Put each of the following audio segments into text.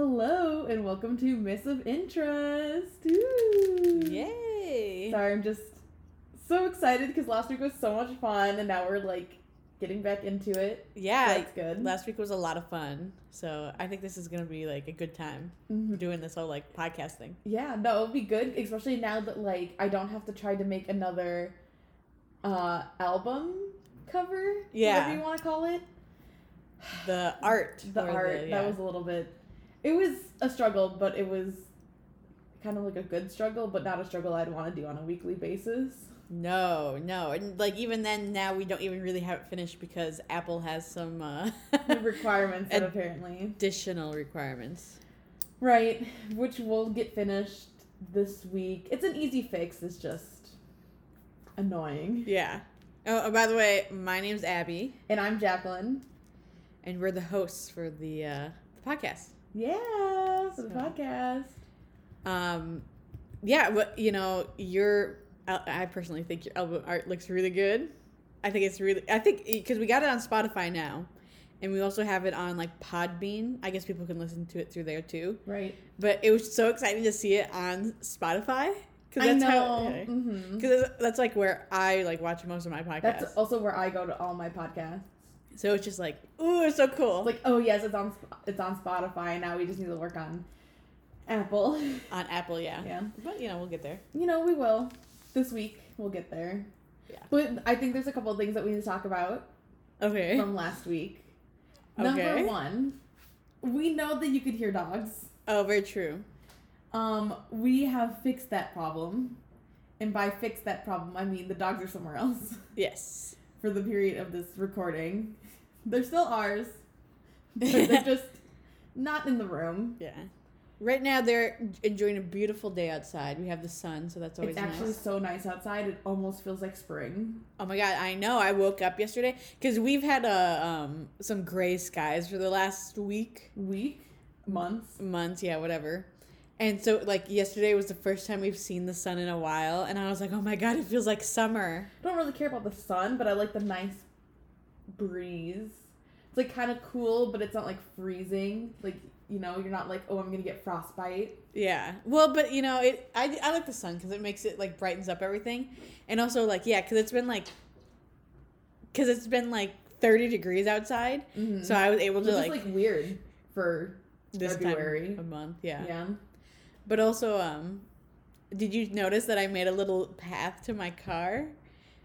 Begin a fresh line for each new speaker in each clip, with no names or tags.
Hello and welcome to Myths of Interest. Ooh.
Yay!
Sorry, I'm just so excited because last week was so much fun and now we're like getting back into it.
Yeah,
That's good.
last week was a lot of fun, so I think this is gonna be like a good time
Mhm.
doing this whole like podcast thing.
Yeah, no, it'll be good, especially now that like I don't have to try to make another uh album cover.
Yeah.
Whatever you want to call it.
The art,
The art
yeah.
that was a little bit it was a struggle, but it was kind of like a good struggle, but not a struggle I'd want to do on a weekly basis.
no, no, and like even then, now we don't even really have it finished because Apple has some uh,
requirements
Ad-
apparently.
additional requirements.
Right, which will get finished this week. It's an easy fix, it's just annoying.
Yeah. Oh, and by the way, my name's Abby,
And I'm Jacqueline.
and we're the hosts for the uh, the podcast.
Yeah, for the
So-
podcast.
Um, yeah, but you know, your I I personally think your album art looks really good. I think it's really. I think because we got it on Spotify now, and we also have it on like Podbean. I guess people can listen to it through there too.
Right.
But it was so exciting to see it on Spotify because
I
that's
know.
how.
hmm
Because that's like where I like watch most of my podcasts.
That's also where I go to all my podcasts.
So it's just like, ooh, it's so cool.
It's like, oh yes, it's on it's on Spotify. Now we just need to work on Apple.
on Apple, yeah.
yeah.
But you know, we'll get there.
You know, we will. This week we'll get there.
Yeah.
But I think there's a couple of things that we need to talk about
Okay.
from last week.
Okay.
Number one, we know that you could hear dogs.
Oh, very true.
Um, we have fixed that problem. And by fix that problem, I mean the dogs are somewhere else
Yes.
For the period of this recording. They're still ours, but they're just not in the room.
Yeah. Right now they're enjoying a beautiful day outside. We have the sun, so that's always nice.
It's actually
nice.
so nice outside. It almost feels like spring.
Oh my god, I know. I woke up yesterday because we've had a um some gray skies for the last week,
Week, months.
months, yeah, whatever. And so like yesterday was the first time we've seen the sun in a while, and I was like, oh my god, it feels like summer.
I don't really care about the sun, but I like the nice breeze. It's like kind of cool, but it's not like freezing. Like you know, you're not like, oh, I'm gonna get frostbite.
Yeah. Well, but you know, it I, I like the sun because it makes it like brightens up everything, and also like yeah, because it's been like because it's been like thirty degrees outside,
Mm-hmm.
so I was able to like,
like weird for
this
February.
time of month. Yeah.
yeah.
But also, um, did you notice that I made a little path to my car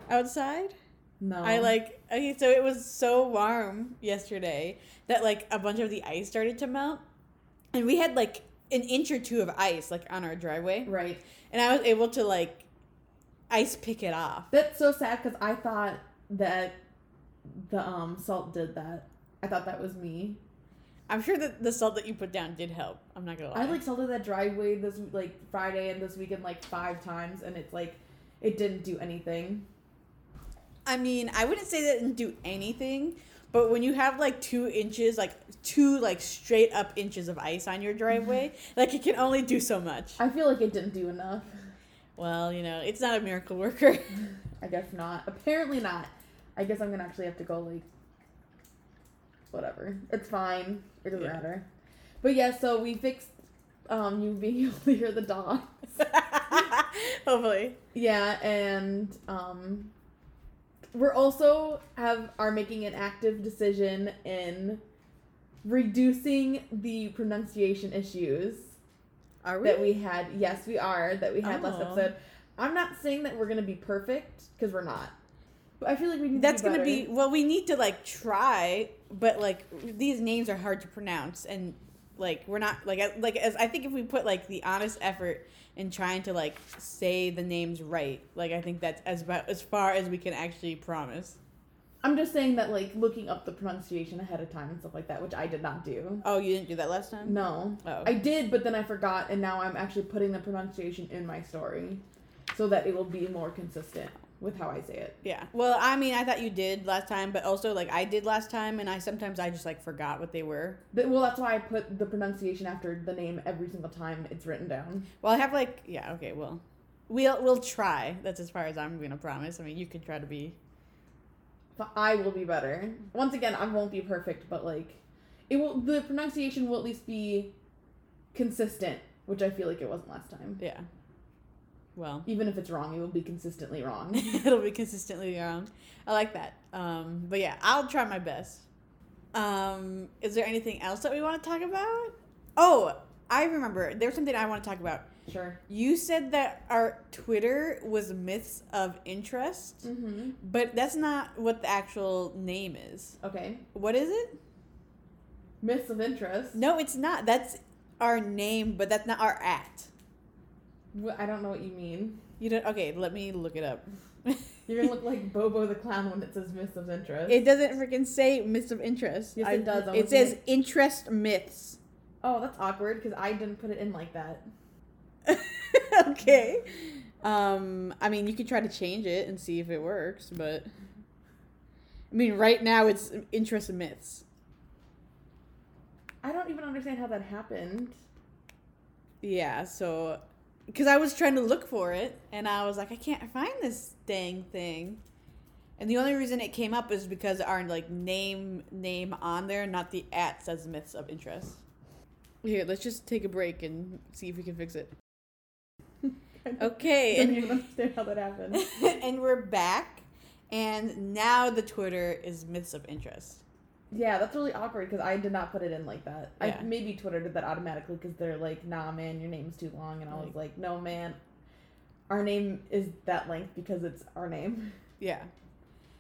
outside?
No,
I like okay, so it was so warm yesterday that like a bunch of the ice started to melt, and we had like an inch or two of ice like on our driveway,
right.
and I was able to like ice pick it off.
That's so sad because I thought that the um salt did that. I thought that was me.
I'm sure that the salt that you put down did help. I'm not gonna lie.
I like salted that driveway this like Friday and this weekend like five times, and it's like it didn't do anything.
I mean, I wouldn't say that it didn't do anything, but when you have like two inches, like two like straight up inches of ice on your driveway, like it can only do so much.
I feel like it didn't do enough.
Well, you know, it's not a miracle worker.
I guess not. Apparently not. I guess I'm gonna actually have to go like whatever. It's fine. It doesn't
Yeah.
matter. But yeah, so we fixed um you being able to hear the dogs.
Hopefully.
Yeah, and um we're also have are making an active decision in reducing the pronunciation issues
Are we?
that we had. Yes, we are that we had last
Oh.
episode. I'm not saying that we're gonna be perfect because we're not. I feel like we need.
That's
to
gonna be well. We need to like try, but like these names are hard to pronounce, and like we're not like I- like as I think if we put like the honest effort in trying to like say the names right, like I think that's as about as far as we can actually promise.
I'm just saying that like looking up the pronunciation ahead of time and stuff like that, which I did not do.
Oh, you didn't do that last time.
No,
Oh.
I did, but then I forgot, and now I'm actually putting the pronunciation in my story, so that it will be more consistent with how I say it.
Yeah. Well, I mean, I thought you did last time, but also like I did last time, and I sometimes I just like forgot what they were.
Th- Well, that's why I put the pronunciation after the name every single time it's written down.
Well, I have like yeah. Okay. Well, we'll we'll try. That's as far as I'm gonna promise. I mean, you could try to be.
I will be better. Once again, I won't be perfect, but like, it will. The pronunciation will at least be consistent, which I feel like it wasn't last time.
Yeah. Well,
Even if it's wrong, it will be consistently wrong.
it'll be consistently wrong. I like that. Um, but yeah, I'll try my best. Um, is there anything else that we want to talk about? Oh, I remember. There's something I want to talk about.
sure.
You said that our Twitter was myths of interest,
Mm-hmm.
but that's not what the actual name is.
Okay.
What is it?
Myths of interest.
No, it's not. That's our name, but that's not our at.
Wh- I don't know what you mean.
You don't. Okay, let me look it up.
You're gonna look like Bobo the clown when it says myths of interest.
It doesn't freaking say myths of interest.
Yes,
I-
it does. I'm
It says
at-
interest myths.
oh, that's awkward because I didn't put it in like that.
okay. Um, I mean, you could try to change it and see if it works, but I mean, right now it's interest myths.
I don't even understand how that happened.
Yeah, so because I was trying to look for it and I was like, I can't find this dang thing. And the only reason it came up is because our like name name on there, not the at says myths of interest. Here, let's just take a break and see if we can fix it. Okay,
I don't
and,
even understand how that happened.
and we're back, and now the Twitter is myths of interest.
Yeah, that's really awkward because I did not put it in like that.
Yeah.
I maybe Twitter did that automatically because they're like, "Nah, man, your name's too long," and I was
Like-
"No, man, our name is that length because it's our name."
Yeah,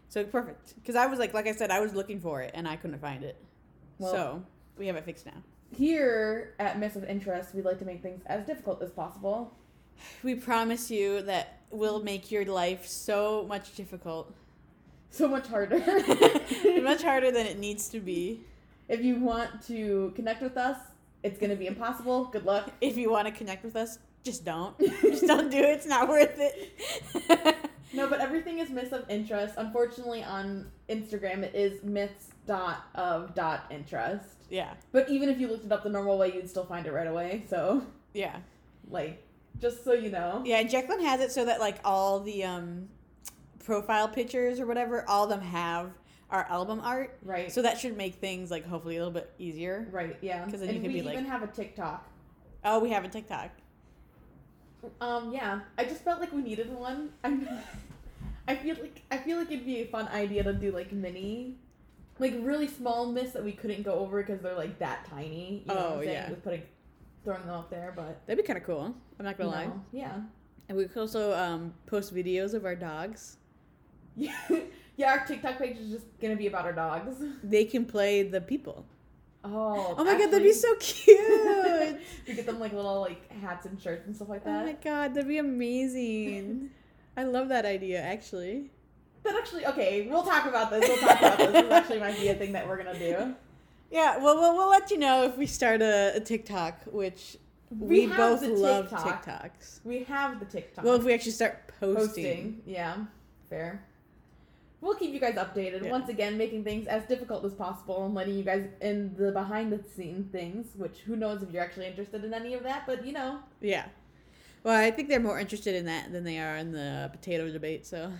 so perfect. Because I was like, like I said, I was looking for it and I couldn't find it.
Well-
so we have it fixed now.
Here at Myths of Interest, we like to make things as difficult as possible.
We promise you that we'll make your life so much difficult,
So much harder.
much harder than it needs to be.
if you want to connect with us, it's gonna be impossible. Good luck.
If you want to connect with us, just don't. Just don't do it. It's not worth it.
No, but everything is myths of interest. Unfortunately, on Instagram, it is myths dot of dot interest.
yeah,
But even if you looked it up the normal way, you'd still find it right away. So,
yeah,
like, just so you know.
yeah. Jacqueline has it so that like all the um profile pictures or whatever, all of them have our album art.
Right.
So that should make things like hopefully a little bit easier.
right. Yeah.
'Cause then
and
you can
we
be like-
even have a TikTok.
Oh, we have a TikTok.
Um. Yeah. I just felt like we needed one. I. I feel like I feel like it'd be a fun idea to do like mini, like really small myths that we couldn't go over because they're like that tiny. You know what
Oh,
I'm saying?
yeah.
With putting, throwing them up there, but.
That'd be kind of cool. I'm not gonna lie.
know, yeah.
And we could also um, post videos of our dogs.
Yeah. Our TikTok page is just gonna be about our dogs.
They can play the people.
Oh.
Oh my god, that'd be so cute.
we get them like little like hats and shirts and stuff like that.
oh my god, that'd be amazing. I love that idea, actually.
That actually, okay, we'll talk about this. We'll talk about this. This actually might be a thing that we're gonna do.
Yeah, well, we'll, we'll let you know if we start a, a TikTok, which we,
have
both love
TikTok.
TikToks.
We have the TikTok.
Well, if we actually start posting.
posting, yeah, fair. We'll keep you guys updated.
Yeah.
Once again, making things as difficult as possible and letting you guys in the behind the scene things. Which who knows if you're actually interested in any of that, but you know,
Yeah. Well, I think they're more interested in that than they are in the potato debate, so.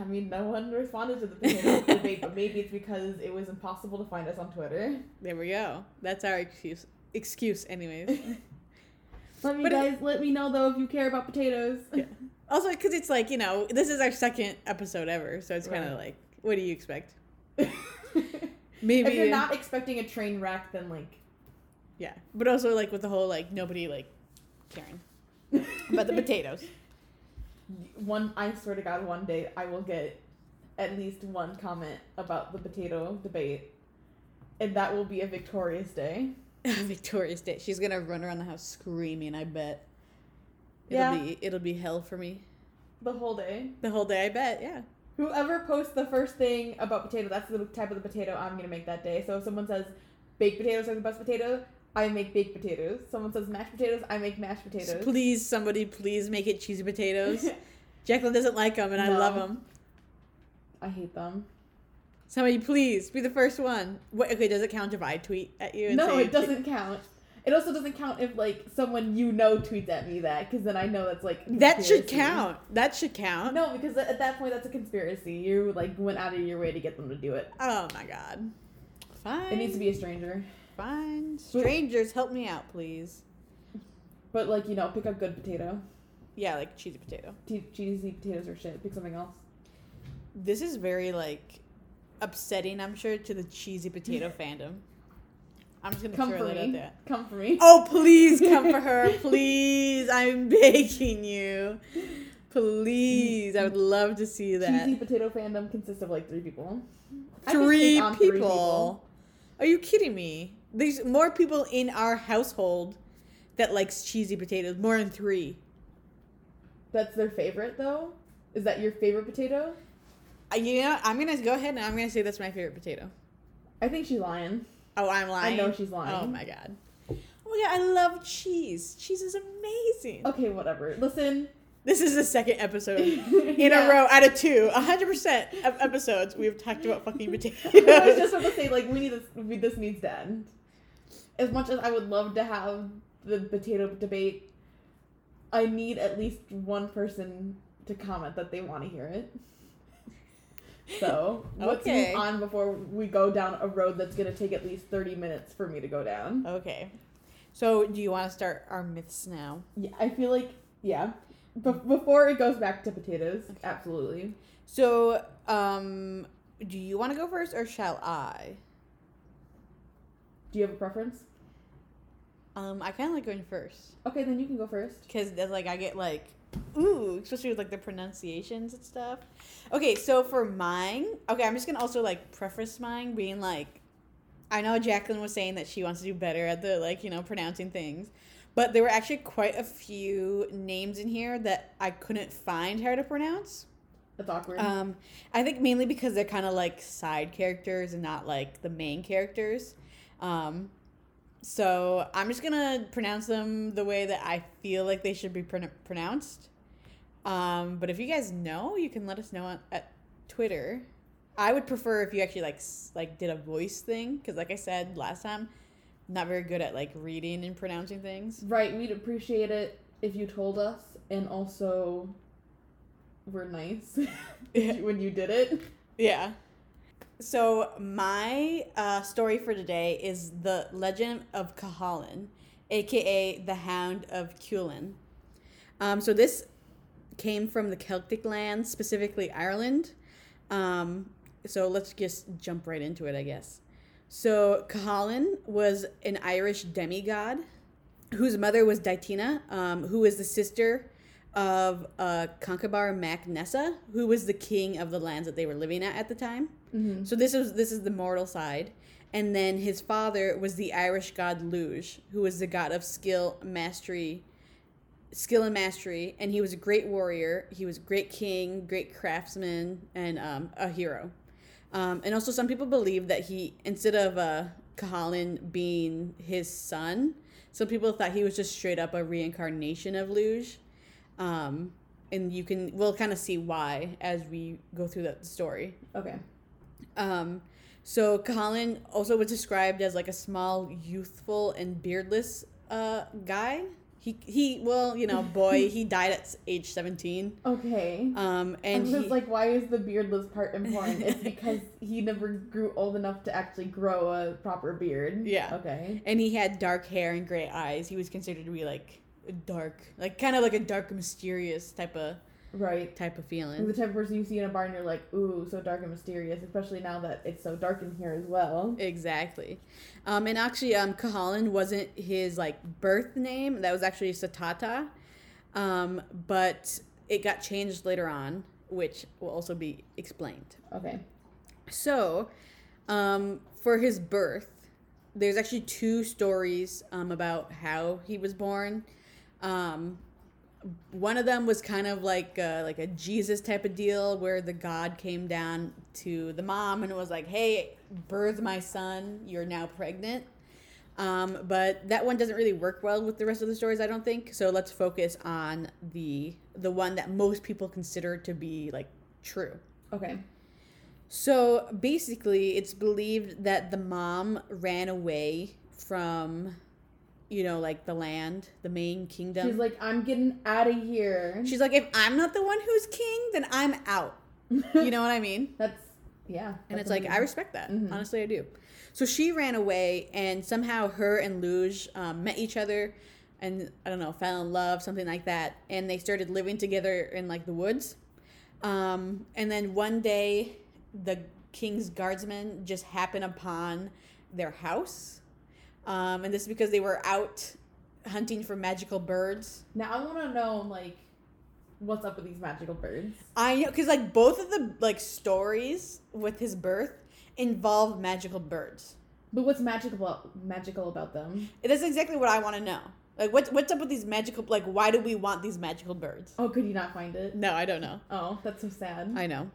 I mean, no one responded to the potato debate, but maybe it's because it was impossible to find us on Twitter.
There we go. That's our excuse. Excuse, anyways.
Let me
But it-
guys, let me know though if you care about potatoes.
Yeah. Also, because it's like, you know, this is our second episode ever, so it's kind of
Right.
like, what do you expect? Maybe if
you're not expecting a train wreck, then like
Yeah. But also, like, with the whole, like, nobody, like, caring about the potatoes.
one I swear to God, one day I will get at least one comment about the potato debate, and that will be a victorious day.
victorious Day. She's gonna run around the house screaming, I bet. It'll
Yeah.
be it'll be hell for me.
The whole day.
The whole day, I bet, yeah.
Whoever posts the first thing about potato, that's the type of the potato I'm gonna make that day. So if someone says baked potatoes are the best potato, I make baked potatoes. Someone says mashed potatoes, I make mashed potatoes.
Please, somebody, please make it cheesy potatoes. Jacqueline doesn't like them, and I love them.
I hate them.
Somebody, please be the first one. What, okay, does it count if I tweet at you? And
No, it doesn't count. It also doesn't count if like someone you know tweets at me that, because then I know that's like
That should count. That should count.
No, because at that point that's a conspiracy. You like went out of your way to get them to do it.
Oh my god. Fine.
It needs to be a stranger.
fine. Strangers, help me out, please.
But like you know, pick a good potato.
Yeah, like cheesy potato.
Che- cheesy potatoes are shit. Pick something else.
This is very like upsetting, I'm sure, to the cheesy potato fandom. I'm just gonna
Come
throw
for
that out
me.
there.
Come for me.
Oh, please come for her. Please. I'm begging you. Please. I would love to see that.
Cheesy potato fandom consists of like three people. I can
Three people. Are you kidding me? There's more people in our household that likes cheesy potatoes. More than three.
That's their favorite though. Is that your favorite potato?
Uh, you know, I'm gonna go ahead and I'm gonna say that's my favorite potato.
I think she's lying.
Oh, I'm lying.
I know she's oh, lying.
Oh my god. Oh my god, I love cheese. Cheese is amazing.
Okay, whatever. Listen.
This is the second episode in
Yeah.
a row out of two. 100% of episodes we've talked about fucking potatoes.
I was just about to say like we need this. We, this needs to end. As much as I would love to have the potato debate, I need at least one person to comment that they want to hear it. So let's
Okay.
move on before we go down a road that's gonna take at least thirty minutes for me to go down.
okay. So, do you want to start our myths now?
Yeah, I feel like yeah. Be- before it goes back to potatoes, absolutely.
So, um, do you want to go first or shall I?
Do you have a preference?
Um, I kind of like going first
Okay, then you can go first.
because like I get like ooh, especially with like the pronunciations and stuff. Okay, so for mine, okay, I'm just gonna also like preface mine being like, I know Jacqueline was saying that she wants to do better at the like you know pronouncing things, but there were actually quite a few names in here that I couldn't find how to pronounce.
That's awkward.
Um, I think mainly because they're kind of like side characters and not like the main characters. Um, so I'm just gonna pronounce them the way that I feel like they should be pron- pronounced. Um, but if you guys know, you can let us know on, at Twitter. I would prefer if you actually like like did a voice thing because, like I said last time, not very good at like reading and pronouncing things.
Right, we'd appreciate it if you told us, and also were nice
Yeah.
when you did it.
Yeah. So my uh, story for today is the Legend of Cahalan, aka the Hound of Culann. Um, so this came from the Celtic lands, specifically Ireland. Um, so let's just jump right into it, I guess. So Cahalan was an Irish demigod whose mother was Ditina, um, who was the sister of uh, Conchobar Mac Nessa, who was the king of the lands that they were living at at the time.
Mm-hmm.
So this is this is the mortal side, and then his father was the Irish god Lugh, who was the god of skill, mastery, skill and mastery, and he was a great warrior. He was a great king, great craftsman, and um, a hero. Um, and also, some people believe that he, instead of uh, Cahalan being his son, some people thought he was just straight up a reincarnation of Lugh. Um, and you can, we'll kind of see why as we go through the story.
Okay.
Um, so Colin also was described as like a small, youthful, and beardless uh, guy. He he, well, you know, boy, he died at age seventeen.
Okay.
Um, and he,
just like, why is the beardless part important? it's because he never grew old enough to actually grow a proper beard.
Yeah.
Okay.
and he had dark hair and gray eyes. He was considered to be like dark, like kind of like a dark, mysterious type of
Right.
type of feeling.
The type of person you see in a bar and you're like, ooh, so dark and mysterious, especially now that it's so dark in here as well.
Exactly. Um, and actually, um, Cahalan wasn't his like birth name. That was actually Setanta. Um, but it got changed later on, which will also be explained.
Okay.
So, um, for his birth, there's actually two stories um, about how he was born. Um, one of them was kind of like a, like a Jesus type of deal, where the God came down to the mom and was like, "Hey, birth my son. You're now pregnant." Um, but that one doesn't really work well with the rest of the stories, I don't think. So let's focus on the the one that most people consider to be like true.
Okay.
So basically, it's believed that the mom ran away from, you know, like the land, the main kingdom.
She's like, I'm getting out of here.
She's like, if I'm not the one who's king, then I'm out. You know what I mean?
That's yeah.
And it's like, I respect that.
Mhm.
Honestly, I do. So she ran away, and somehow her and Lugh um, met each other, and I don't know, fell in love, something like that, and they started living together in like the woods. Um, and then one day, the king's guardsmen just happen upon their house, um, and this is because they were out hunting for magical birds.
Now I want to know like what's up with these magical birds.
I know because like both of the like stories with his birth involve magical birds.
But what's magical about magical about them?
That's exactly what I want to know. Like, what's what's up with these magical? Like, why do we want these magical birds?
Oh, could you not find it?
No, I don't know.
Oh, that's so sad.
I know.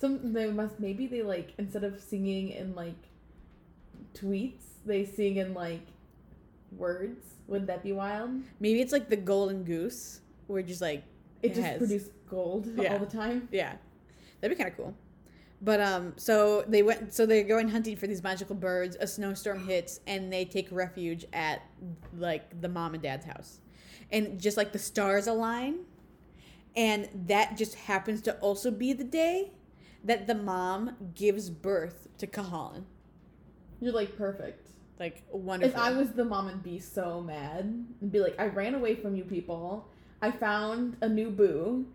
Some they must maybe they like instead of singing in like tweets, they sing in like words. Would that be wild?
Maybe it's like the golden goose. We're just like
It,
It
just
has-
produced gold
Yeah.
all the time.
Yeah, that'd be kind of cool. But um, so they went. So they're going hunting for these magical birds. A snowstorm hits, and they take refuge at like the mom and dad's house, and just like the stars align, and that just happens to also be the day that the mom gives birth to Kahalan.
You're like perfect.
Like wonderful.
If I was the mom and be so mad and be like, I ran away from you people. I found a new boo.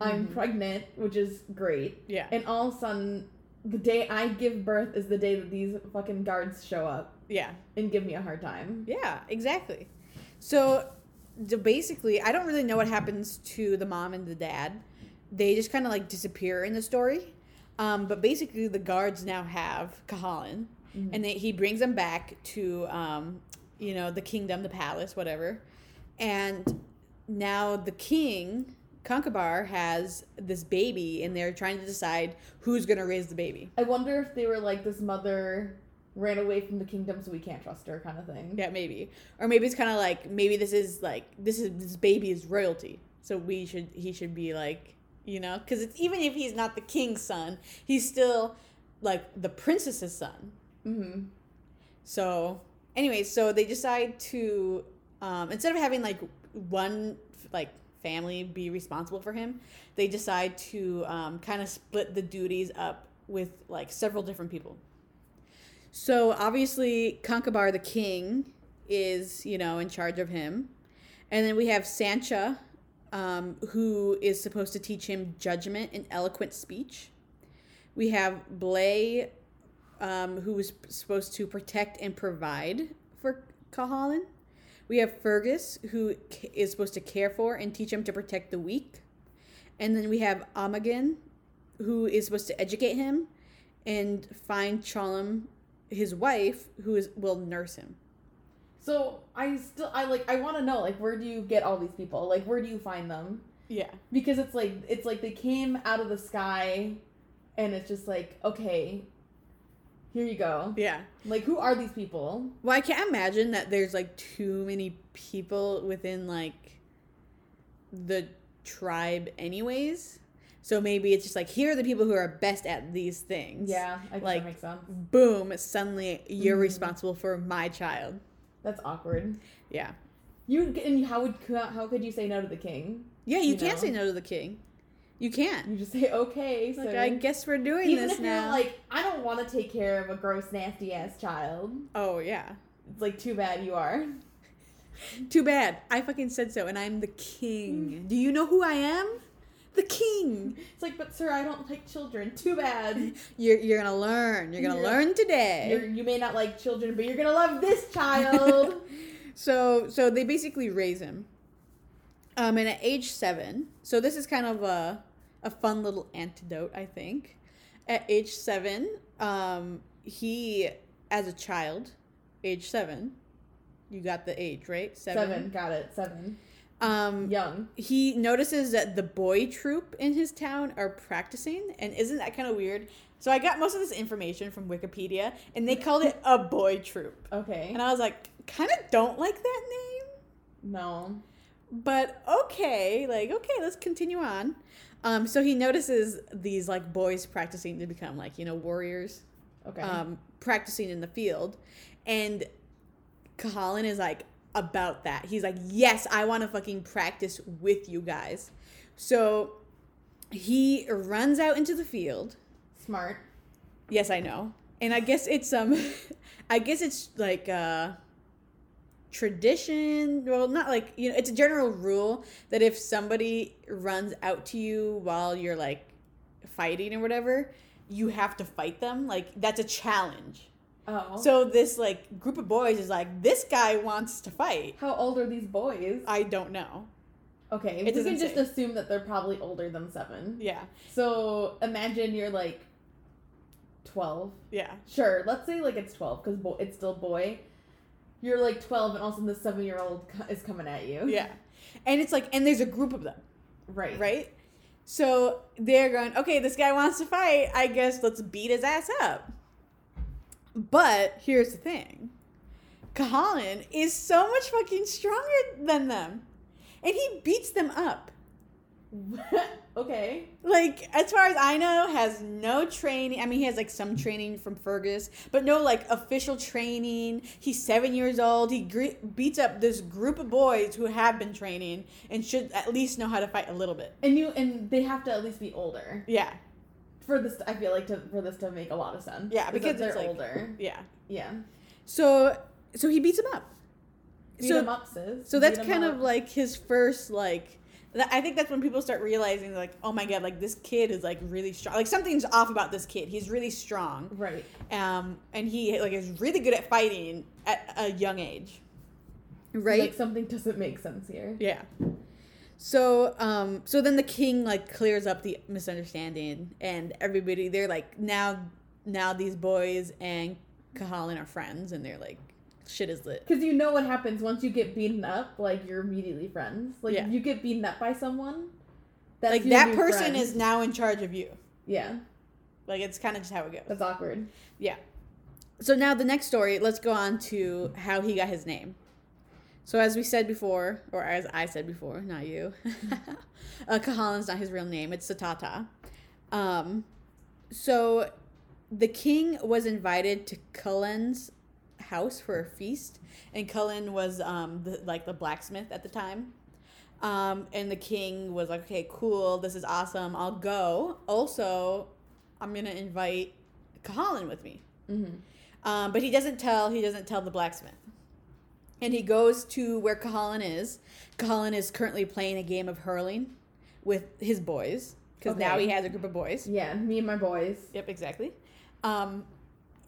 I'm
Mhm.
pregnant, which is great.
yeah,
And all of a sudden, the day I give birth is the day that these fucking guards show up
yeah.
and give me a hard time.
Yeah, exactly. So, so basically, I don't really know what happens to the mom and the dad. They just kind of like disappear in the story. Um, but basically, the guards now have Kahalan,
Mhm.
and they, he brings them back to, um, you know, the kingdom, the palace, whatever. And now the king, Conchobar, has this baby, and they're trying to decide who's going to raise the baby.
I wonder if they were like, this mother ran away from the kingdom, so we can't trust her, kind of thing.
Yeah, maybe. Or maybe it's kind of like maybe this is like this is this baby is royalty, so we should he should be like you know because it's even if he's not the king's son, he's still like the princess's son.
Mm-hmm.
So, anyways, so they decide to um, instead of having like one like family be responsible for him, they decide to um, kind of split the duties up with like several different people. So obviously, Conchobar the king is you know in charge of him, and then we have Sancha, um, who is supposed to teach him judgment and eloquent speech. We have Blay, um, who is supposed to protect and provide for Kahalan. We have Fergus, who is supposed to care for and teach him to protect the weak. And then we have Amagan, who is supposed to educate him and find Chalam, his wife, who is will nurse him.
So I still, I like, I want to know, like, where do you get all these people? Like, where do you find them?
Yeah.
because it's like it's like they came out of the sky and it's just like okay here you go
Yeah.
like who are these people
Well, I can't imagine that there's like too many people within like the tribe, anyways. So maybe it's just like here are the people who are best at these things.
yeah i
Like-
that makes sense
Boom! Suddenly you're
Mhm.
responsible for my child.
That's awkward
Yeah.
you and how would how could you say no to the king
Yeah, you,
You
can't
know?
say no to the king. You can't.
you just say okay so
Like I guess we're doing
even
this
if
now.
you're like i don't want to take care of a gross nasty ass child
oh yeah.
it's like too bad you are
Too bad. I fucking said so, and I'm the king. Do you know who I am? The king.
it's like but sir i don't like children too bad
You're you're gonna learn. You're gonna learn today.
you're, you may not like children but you're gonna love this child
So so they basically raise him. Um, and at age seven, so this is kind of a a fun little antidote, I think. At age seven, um, he as a child, age seven, you got the age right,
seven got it seven
Um,
young
he notices that the boy troop in his town are practicing, and isn't that kind of weird? So I got most of this information from Wikipedia, and they called it a boy troop,
Okay.
and I was like, kind of don't like that name.
No.
But okay, like okay, let's continue on. Um, so he notices these like boys practicing to become like you know warriors,
Okay.
um, practicing in the field, and Colin is like about that. He's like, yes, I want to fucking practice with you guys. So he runs out into the field.
Smart.
Yes, I know, and I guess it's um, I guess it's like uh, tradition. Well, not like you know, it's a general rule that if somebody runs out to you while you're like fighting or whatever, you have to fight them. Like that's a challenge.
Oh.
So this like group of boys is like, this guy wants to fight.
how old are these boys?
I don't know.
Okay,
It
we
doesn't
can just
say.
assume that they're probably older than seven.
Yeah,
So imagine you're like twelve.
yeah,
Sure, let's say like it's twelve because bo- it's still boy. You're like twelve, and all of a sudden the seven-year-old co- is coming at you.
yeah. And it's like, and there's a group of them,
Right.
right? So they're going, okay, this guy wants to fight. I guess let's beat his ass up. But here's the thing Kahalan is so much fucking stronger than them. And he beats them up.
okay.
Like, as far as I know, has no training. I mean, he has like some training from Fergus, but no like official training. He's seven years old. He gre- beats up this group of boys who have been training and should at least know how to fight a little bit.
And you and they have to at least be older
Yeah,
for this. I feel like to for this to make a lot of sense.
Yeah, because
they're
like-
older.
yeah.
Yeah.
So, so he beats him up.
Beat
so,
him up, sis.
so that's
Beat 'em
kind
up.
of like his first like. that- I think that's when people start realizing like, oh my god, like this kid is like really strong. Like something's off about this kid. He's really strong.
right.
um, and he like is really good at fighting at a young age. Right?
Like something doesn't make sense here.
yeah. So, um, so then the king like clears up the misunderstanding, and everybody they're like now, now these boys and Kahalan are friends, and they're like, shit is lit.
Because you know what happens once you get beaten up, like you're immediately friends. Like
Yeah.
if you get beaten up by someone, that's
like that person
friend.
is now in charge of you.
yeah,
Like it's kind of just how it goes.
that's awkward. Yeah.
So now the next story, let's go on to how he got his name. So as we said before, or as I said before, not you, uh, Kahalan's not his real name. It's Setanta. Um, so the king was invited to Culann's house for a feast, and Culann was um, the, like the blacksmith at the time. Um, and the king was like, "Okay, cool. This is awesome. I'll go. Also, I'm gonna invite Kahalan with me."
Mm-hmm.
Um, but he doesn't tell. He doesn't tell the blacksmith. And he goes to where Kahalan is. Kahalan is currently playing a game of hurling with his boys because now he has a group of boys.
Yeah, me and my boys.
Yep, exactly. Um,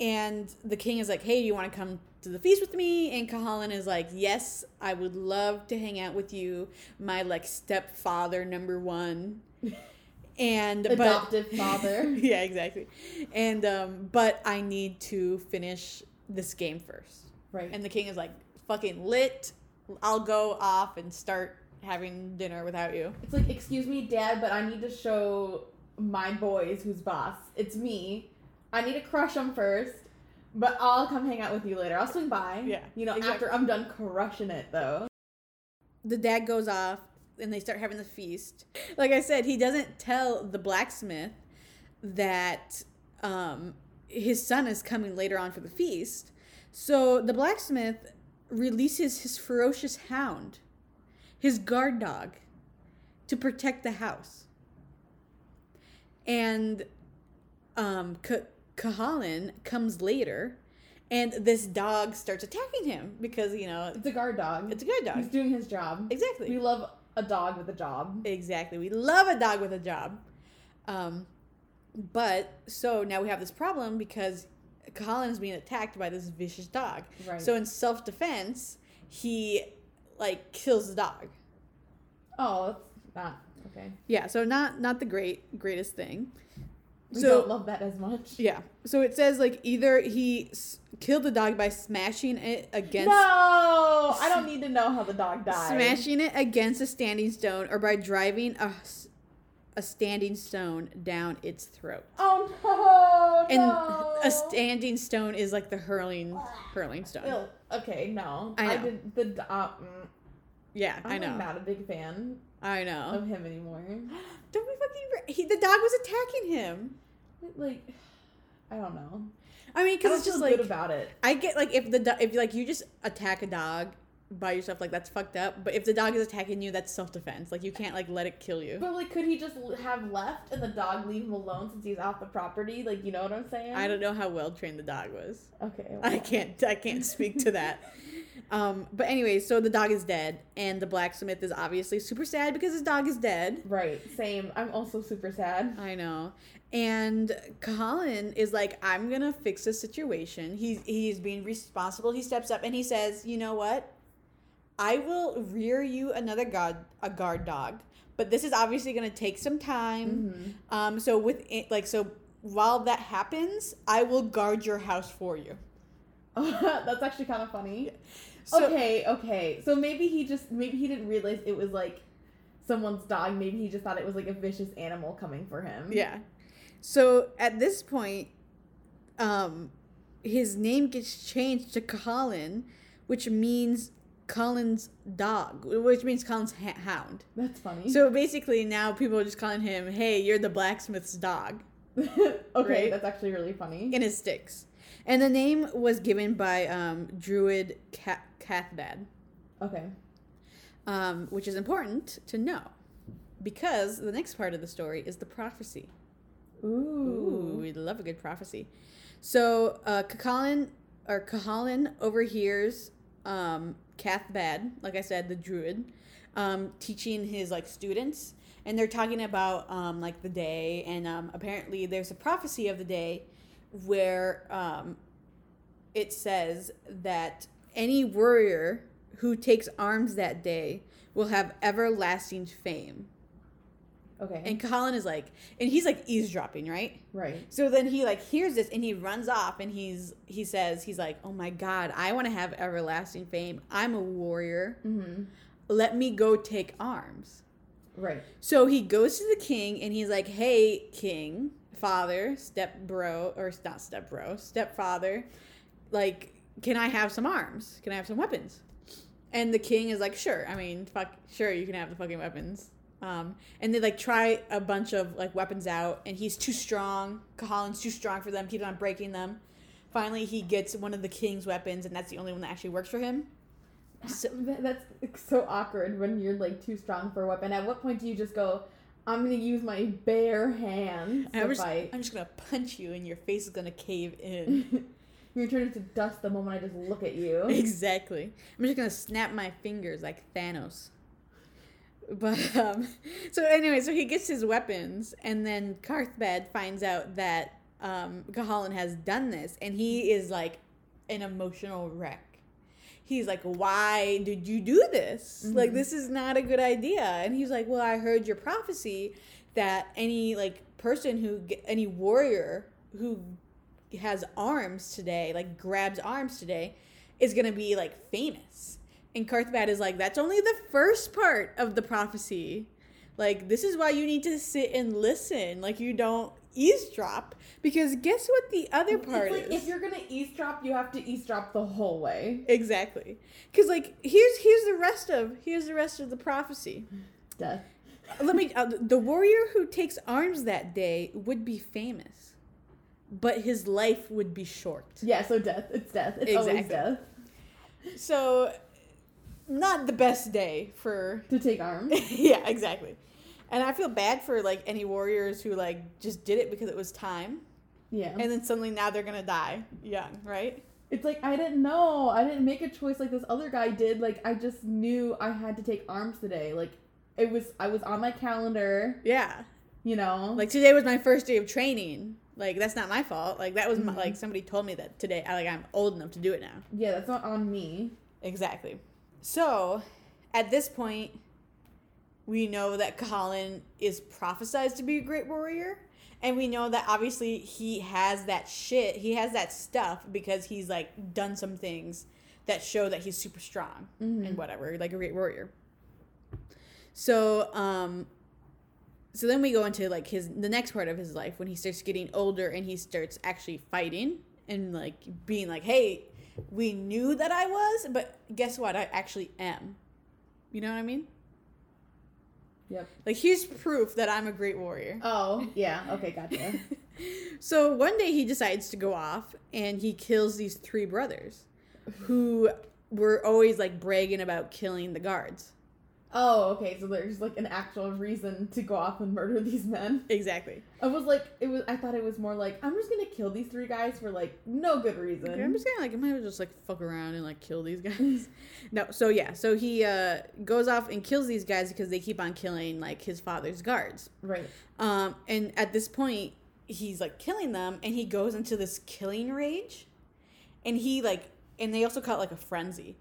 and the king is like, "Hey, do you want to come to the feast with me?" And Kahalan is like, "Yes, I would love to hang out with you, my like stepfather number one." And but
Adoptive father.
yeah, exactly. And um, but I need to finish this game first.
Right.
And the king is like, "Fucking lit! I'll go off and start having dinner without you."
it's like, excuse me, dad, but I need to show my boys who's boss. It's me. I need to crush them first, but I'll come hang out with you later. I'll swing by.
Yeah,
You know,
exactly.
after I'm done crushing it, though.
The dad goes off, and they start having the feast. Like I said, he doesn't tell the blacksmith that um, his son is coming later on for the feast. So the blacksmith releases his ferocious hound, his guard dog, to protect the house. And um, K- Kahalan comes later, and this dog starts attacking him because, you know,
It's a guard dog.
it's a guard dog.
He's doing his job.
Exactly.
We love a dog with a job.
Exactly. We love a dog with a job. Um, but so now we have this problem because Colin is being attacked by this vicious dog.
Right.
So in self defense, he like kills the dog.
oh, that's not okay.
Yeah. So not not the great greatest thing.
We
so
don't love that as much.
yeah. So it says like either he s- killed the dog by smashing it against.
No, I don't need to know how the dog died.
Smashing it against a standing stone or by driving a, a standing stone down its throat.
Oh no!
And
no.
a standing stone is like the hurling hurling stone.
Ew. Okay, no.
I know.
did the. Uh, mm,
Yeah,
I'm
I know.
not a big fan
I know.
of him anymore.
Don't be fucking. Re- he, the dog was attacking him.
Like, I don't know.
I mean, because it's just like
about it.
I get like if the do- if like you just attack a dog by yourself, like that's fucked up. But if the dog is attacking you, that's self defense. Like you can't like let it kill you.
But like, could he just have left and the dog leave him alone since he's off the property? Like, you know what I'm saying?
I don't know how well trained the dog was.
Okay.
I can't I can't speak to that. Um, but anyway, so the dog is dead, and the blacksmith is obviously super sad because his dog is dead.
Right. Same. I'm also super sad.
I know. And Colin is like, I'm gonna fix this situation. He's he's being responsible. He steps up and he says, you know what? I will rear you another guard a guard dog, but this is obviously gonna take some time.
Mhm.
Um, so with it, like so while that happens, I will guard your house for you.
That's actually kind of funny.
So,
okay, okay. So maybe he just maybe he didn't realize it was like someone's dog. Maybe he just thought it was like a vicious animal coming for him.
Yeah. So at this point, um, his name gets changed to Colin, which means Colin's dog, which means Colin's ha- hound.
That's funny.
So basically, now people are just calling him, "Hey, you're the blacksmith's dog,"
okay,
Right.
that's actually really funny.
in his sticks. And the name was given by um, Druid Ca- Cathbad,
Okay.
um, which is important to know because the next part of the story is the prophecy. Ooh,
Ooh.
we love a good prophecy. So, uh, or Kahalin overhears um, Cathbad, like I said, the druid, um, teaching his like students, and they're talking about um, like the day, and um, apparently there's a prophecy of the day where um, it says that any warrior who takes arms that day will have everlasting fame.
Okay.
And Colin is like, and he's like eavesdropping, right?
right.
So then he like hears this and he runs off and he's he says he's like, "Oh my god, I want to have everlasting fame. I'm a warrior.
Mm-hmm.
Let me go take arms."
Right.
So he goes to the king and he's like, "Hey, king, father, step bro or not step bro, stepfather, like can I have some arms? Can I have some weapons?" And the king is like, "Sure. I mean, fuck, sure you can have the fucking weapons." Um, and they like try a bunch of like weapons out, and he's too strong. Kahalin's too strong for them. Keeps on breaking them. Finally, he gets one of the king's weapons, and that's the only one that actually works for him. So,
That's so awkward when you're like too strong for a weapon. At what point do you just go, I'm gonna use my bare hands
and I'm
to
just,
fight?
I'm just gonna punch you, and your face is gonna cave in.
You're turning to dust the moment I just look at you.
exactly. I'm just gonna snap my fingers like Thanos. But um, so anyway, so he gets his weapons, and then Cathbad finds out that um, Kahalan has done this, and he is like an emotional wreck. He's like, "Why did you do this? Like,
Mhm.
this is not a good idea." And he's like, "Well, I heard your prophecy that any like person who any warrior who has arms today, like grabs arms today, is gonna be like famous." And Cathbad is like, "That's only the first part of the prophecy. Like, this is why you need to sit and listen. Like, you don't eavesdrop because guess what the other part
it's like
is."
if you're gonna eavesdrop, you have to eavesdrop the whole way.
Exactly. Cuz like here's here's the rest of here's the rest of the prophecy.
Death.
Let me uh, the warrior who takes arms that day would be famous. But his life would be short.
Yeah, so death. It's death. It's always
Exactly.
death.
So not the best day for
To take arms.
Yeah, exactly. And I feel bad for like any warriors who like just did it because it was time
Yeah.
and then suddenly now they're to die young, right?
It's like I didn't know. I didn't make a choice like this other guy did. Like I just knew I had to take arms today. Like it was I was on my calendar,
Yeah.
you know.
Like today was my first day of training. Like that's not my fault. Like that was my,
Mhm.
like somebody told me that today. I like I'm old enough to do it now.
yeah, that's not on me.
Exactly. So, at this point, we know that Colin is prophesized to be a great warrior, and we know that obviously he has that shit. He has that stuff because he's like done some things that show that he's super strong
Mhm.
and whatever, like a great warrior. So, um so then we go into like his the next part of his life when he starts getting older and he starts actually fighting and like being like, "Hey, we knew that I was, but guess what? I actually am." You know what I mean?
Yep.
Like here's proof that I'm a great warrior.
Oh, yeah. Okay, gotcha.
so one day he decides to go off and he kills these three brothers who were always like bragging about killing the guards.
Oh, okay. So there's like an actual reason to go off and murder these men.
Exactly.
I was like, it was. I thought it was more like I'm just gonna kill these three guys for like no good reason.
Okay, I'm just gonna like I might as well just like fuck around and like kill these guys. no, so yeah, so he uh goes off and kills these guys because they keep on killing like his father's guards.
right.
Um, and at this point, he's like killing them, and he goes into this killing rage, and he like, and they also call it like a frenzy,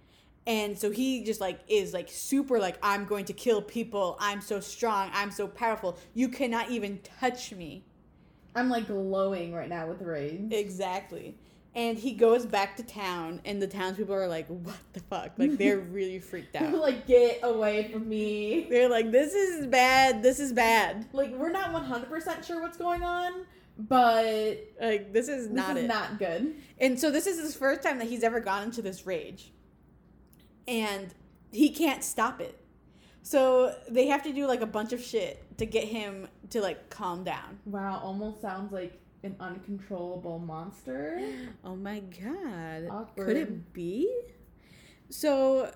and so he just like is like super like I'm going to kill people. I'm so strong. I'm so powerful. You cannot even touch me.
I'm like glowing right now with rage.
Exactly. And he goes back to town, and the townspeople are like, "What the fuck?" Like they're really freaked out.
like get away from me.
They're like, "This is bad. This is bad.
Like we're not 100% sure what's going on, but
Like this is not
this is
it."
not good.
And so this is his first time that he's ever gone into this rage. And he can't stop it. So they have to do like a bunch of shit to get him to like calm down.
Wow, almost sounds like an uncontrollable monster.
Oh my god.
Awkward.
Could it be? So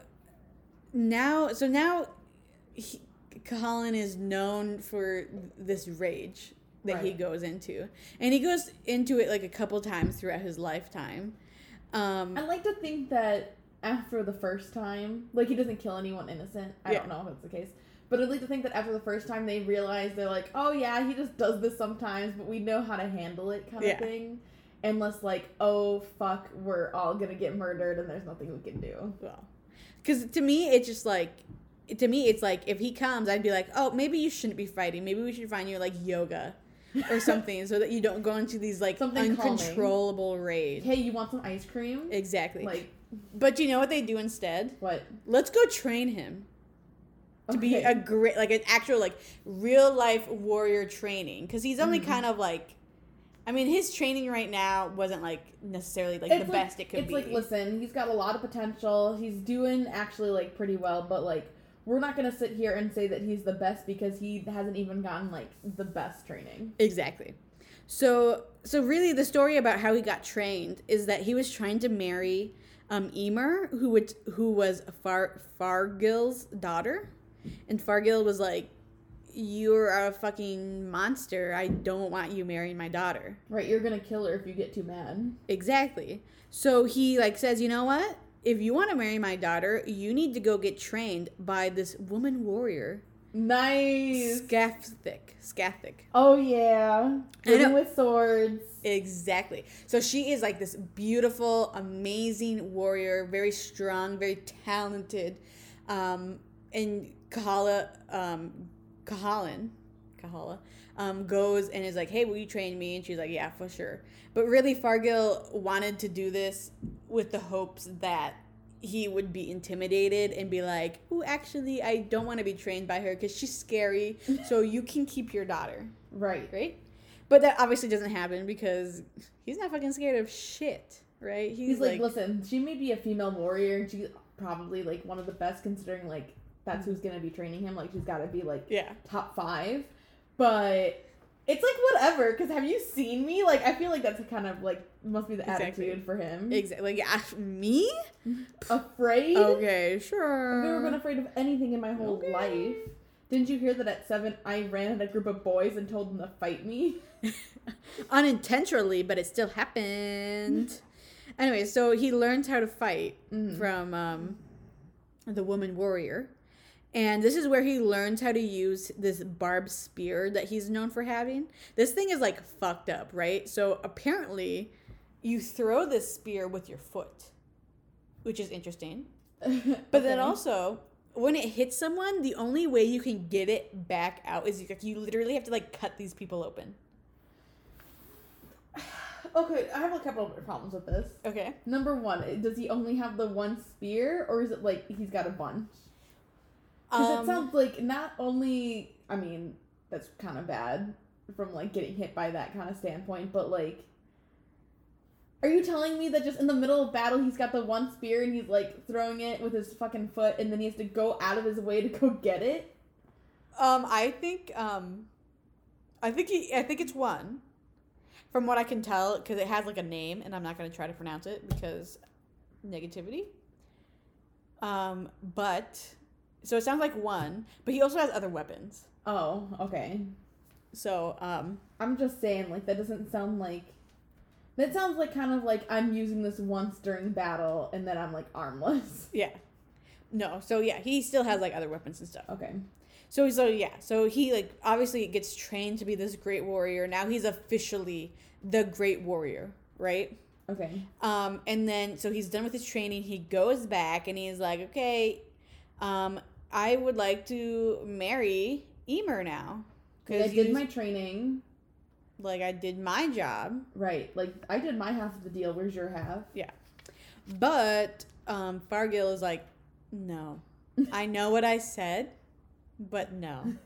now so now he, Colin is known for this rage that he goes into. And he goes into it like a couple times throughout his lifetime. Um
I like to think that after the first time, like he doesn't kill anyone innocent. I
Yeah.
don't know if that's the case. But I'd like to think that after the first time they realize they're like, oh yeah, he just does this sometimes, but we know how to handle it kind
Yeah.
of thing. And less like, oh fuck, we're all gonna get murdered and there's nothing we can do.
well because to me it's just like to me it's like if he comes i'd be like oh maybe you shouldn't be fighting maybe we should find you like yoga or something so that you don't go into these like
Something calming.
uncontrollable rage
Hey, you want some ice cream?
exactly
Like
but you know what they do instead
what?
let's go train him to be a great like an actual like real life warrior training because he's only
Mhm.
kind of like i mean his training right now wasn't like necessarily like
It's
the
like-
best it could
it's
be It's
like listen he's got a lot of potential he's doing actually like pretty well but like we're not gonna sit here and say that he's the best because he hasn't even gotten like the best training
Exactly. So so really the story about how he got trained is that he was trying to marry um Emer, who would who was Far Fargil's daughter. And Fargil was like, You're a fucking monster. I don't want you marrying my daughter.
right you're gonna kill her if you get too mad
Exactly. So he like says, you know what? If you want to marry my daughter, you need to go get trained by this woman warrior,
nice
Scáthach. Scáthach.
oh yeah. Living with swords
Exactly. So she is like this beautiful, amazing warrior, very strong, very talented. Um, and Kahala, um, Kahalan, Kahala, um, goes and is like, "Hey, will you train me?" And she's like, "Yeah, for sure." But really, Fargil wanted to do this with the hopes that he would be intimidated and be like, "Ooh, actually, I don't want to be trained by her because she's scary. So you can keep your daughter."
right
right? But that obviously doesn't happen because he's not fucking scared of shit, right? He's,
he's like,
like,
listen she may be a female warrior and she's probably like one of the best considering like that's who's gonna be training him like she's gotta be like
yeah,
top five, but it's like whatever. Because have you seen me? Like I feel like that's kind of like must be the
Exactly.
attitude for him.
exactly. Like, yeah, me?
Afraid?
Okay, sure.
I've never been afraid of anything in my whole
Okay.
life. Didn't you hear that at seven I ran at a group of boys and told them to fight me?
Unintentionally, but it still happened. anyway, so he learns how to fight
Mhm.
from um, the woman warrior. And this is where he learns how to use this barbed spear that he's known for having. This thing is like fucked up, right? So apparently, you throw this spear with your foot, which is interesting. But then also, when it hits someone, the only way you can get it back out is like you literally have to like cut these people open.
okay, I have a couple of problems with this.
Okay.
Number one, does he only have the one spear, or is it like he's got a bunch? Because
Um,
it sounds like not only, I mean, that's kind of bad from like getting hit by that kind of standpoint, but like, are you telling me that just in the middle of battle he's got the one spear and he's like throwing it with his fucking foot and then he has to go out of his way to go get it?
Um, I think um, I think he, I think it's one, from what I can tell, because it has like a name, and I'm not gonna try to pronounce it because negativity. Um, but So it sounds like one, but he also has other weapons.
Oh, okay.
So um,
I'm just saying, like that doesn't sound like. That sounds like kind of like I'm using this once during battle, and then I'm like armless.
yeah, no. So yeah, he still has like other weapons and stuff.
Okay.
So he's so yeah, so he like obviously gets trained to be this great warrior. Now he's officially the great warrior, right?
Okay.
Um, and then so he's done with his training. He goes back and he's like, okay, um, I would like to marry Emer now.
Because I did my training.
Like I did my job,
Right. Like I did my half of the deal. Where's your half? Yeah.
But um, Fargil is like, no, I know what I said, but no.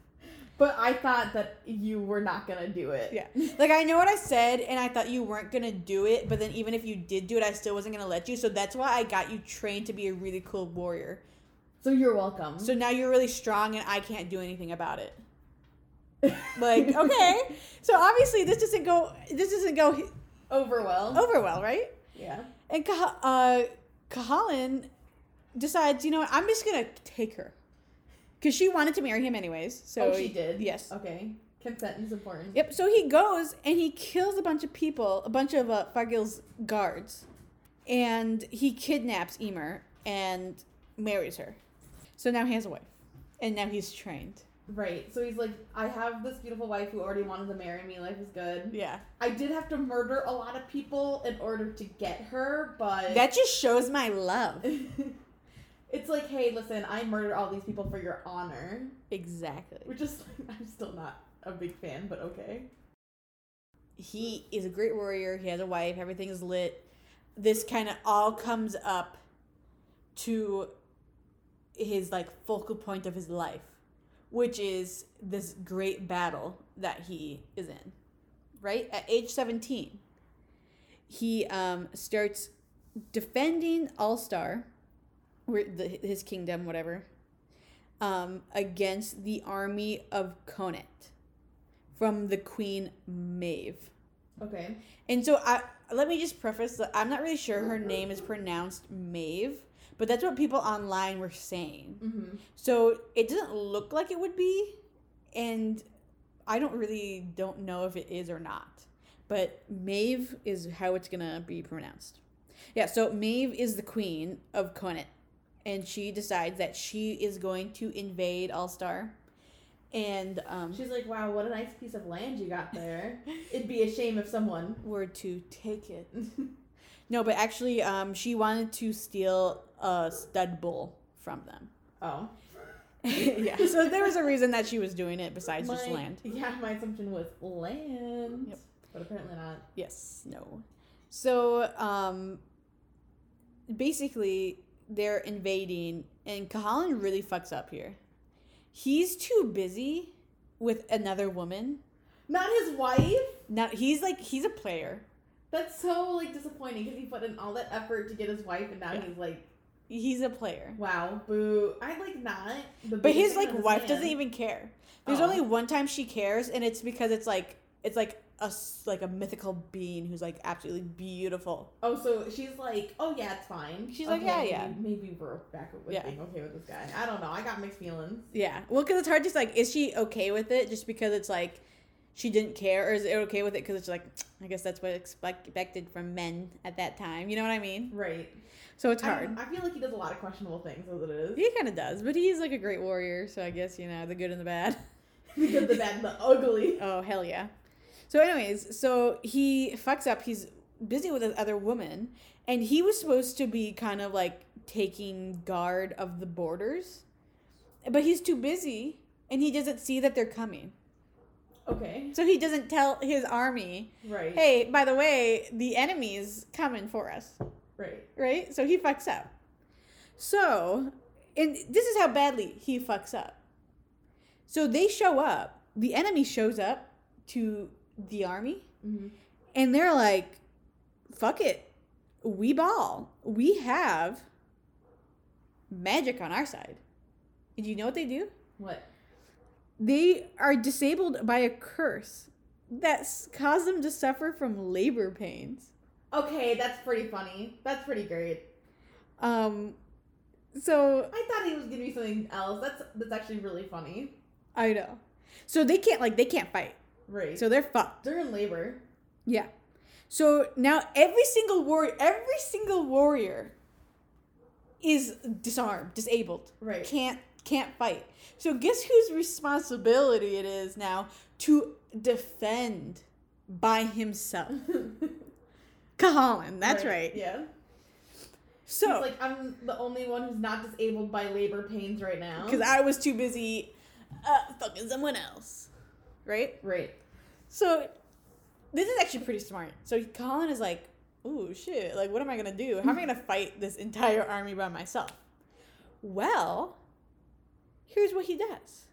But I thought that you were not gonna do it.
Yeah. Like I know what I said, and I thought you weren't gonna do it. But then even if you did do it, I still wasn't gonna let you. So that's why I got you trained to be a really cool warrior.
So you're welcome.
So now you're really strong, and I can't do anything about it. Like okay, so obviously this doesn't go. This doesn't go
over well.
over well, right?
Yeah.
And uh, Kahalan decides, you know what? I'm just gonna take her because she wanted to marry him anyways. So
oh, she did.
Yes.
Okay. Consent is important.
Yep. So he goes and he kills a bunch of people, a bunch of uh, Fargil's guards, and he kidnaps Emer and marries her. So now he has a wife, and now he's trained.
Right. So he's like, I have this beautiful wife who already wanted to marry me. Life is good.
Yeah.
I did have to murder a lot of people in order to get her, but
That just shows my love.
it's like, hey, listen, I murdered all these people for your honor,
Exactly.
which is I'm still not a big fan, but okay.
he is a great warrior. He has a wife. Everything is lit. This kind of all comes up to his like focal point of his life, which is this great battle that he is in. Right at age seventeen, he um, starts defending Ulster, where the, his kingdom, whatever, um, against the army of Connacht from the Queen Maeve.
Okay.
And so I let me just preface that I'm not really sure her name is pronounced Maeve, but that's what people online were saying.
Mm-hmm.
So it doesn't look like it would be, and I don't really don't know if it is or not. But Maeve is how it's gonna be pronounced. Yeah, so Maeve is the queen of Connacht, and she decides that she is going to invade Ulster, and um,
She's like, wow, what a nice piece of land you got there. It'd be a shame if someone.
were to take it. No, but actually, um, she wanted to steal a stud bull from them.
oh.
yeah. So there was a reason that she was doing it besides just land.
Yeah, my assumption was land.
Yep.
But apparently not.
Yes. No. So um, basically, they're invading, and Kahalan really fucks up here. He's too busy with another woman.
Not his wife?
Now he's like he's a player.
That's so like disappointing because he put in all that effort to get his wife, and now
Yeah.
he's like,
He's a player.
wow, boo. I like not. The
But his like wife
man.
doesn't even care. There's
Oh.
only one time she cares, and it's because it's like it's like a like a mythical being who's like absolutely beautiful.
Oh, so she's like, oh yeah, it's fine.
She's like, yeah, yeah.
Maybe, maybe we're back with
Yeah.
being okay with this guy. I don't know. I got mixed feelings.
Yeah, well, because it's hard to like, is she okay with it just because it's like she didn't care, or is it okay with it because it's like I guess that's what expect- expected from men at that time. You know what I mean?
Right.
So it's
I,
hard.
I feel like he does a lot of questionable things as it is.
He kind of does, but he's like a great warrior, so I guess you know the good and the bad.
the good, the bad, and the ugly.
Oh hell yeah! So, anyways, so he fucks up. He's busy with this other woman, and he was supposed to be kind of like taking guard of the borders, but he's too busy, and he doesn't see that they're coming.
Okay.
So he doesn't tell his army,
Right.
"Hey, by the way, the enemy's coming for us."
Right.
Right? So he fucks up. So, and this is how badly he fucks up. So they show up. The enemy shows up to the army,
hmm
and they're like, "Fuck it, we ball. We have magic on our side." And you know what they do?
What?
They are disabled by a curse that's caused them to suffer from labor pains.
Okay, that's pretty funny. That's pretty great.
Um, So
I thought he was gonna be something else. That's that's actually really funny.
I know. So they can't like they can't fight.
Right.
So they're fucked.
they're in labor.
Yeah. So now every single warrior, every single warrior is disarmed, disabled.
Right.
Can't can't fight. So guess whose responsibility it is now to defend by himself? Colin, that's right.
Yeah.
So
He's like I'm the only one who's not disabled by labor pains right now.
because I was too busy uh, fucking someone else, right?
right.
So this is actually pretty smart. So Colin is like, "Ooh, shit! Like, what am I gonna do? How am I gonna fight this entire army by myself?" Well, here's what he does.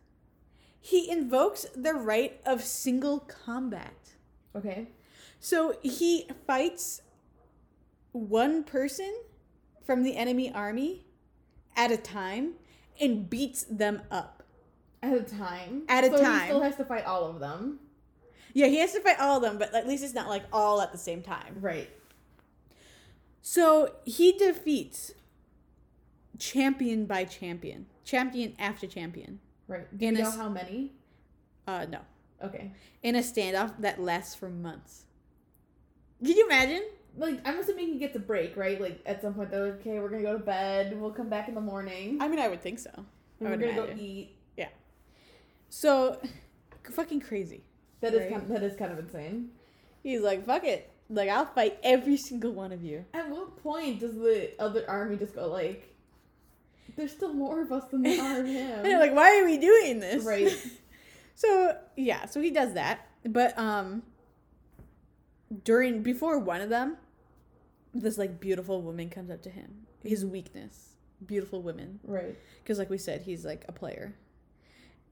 He invokes the right of single combat.
Okay.
So he fights one person from the enemy army at a time and beats them up.
At a time.
At a
so
time.
He still has to fight all of them.
Yeah, he has to fight all of them, but at least it's not like all at the same time.
Right.
So he defeats champion by champion, champion after champion.
Right. Do you know
it's-
how many?
Uh, no,
Okay.
in a standoff that lasts for months. Can you imagine?
Like I'm assuming he gets a break, right? Like at some point they're like, okay, we're gonna go to bed. We'll come back in the morning.
I mean, I would think so. I
we're gonna
imagine.
go eat. Yeah.
So, fucking crazy.
That is
Right.
kind that is kind of insane.
He's like, fuck it. Like, I'll fight every single one of you.
At what point does the other army just go like, there's still more of us than there are of him?
And like, why are we doing this?
right.
So yeah, so he does that, but um, during before one of them, this like beautiful woman comes up to him. His weakness, beautiful women,
Right.
because like we said, he's like a player,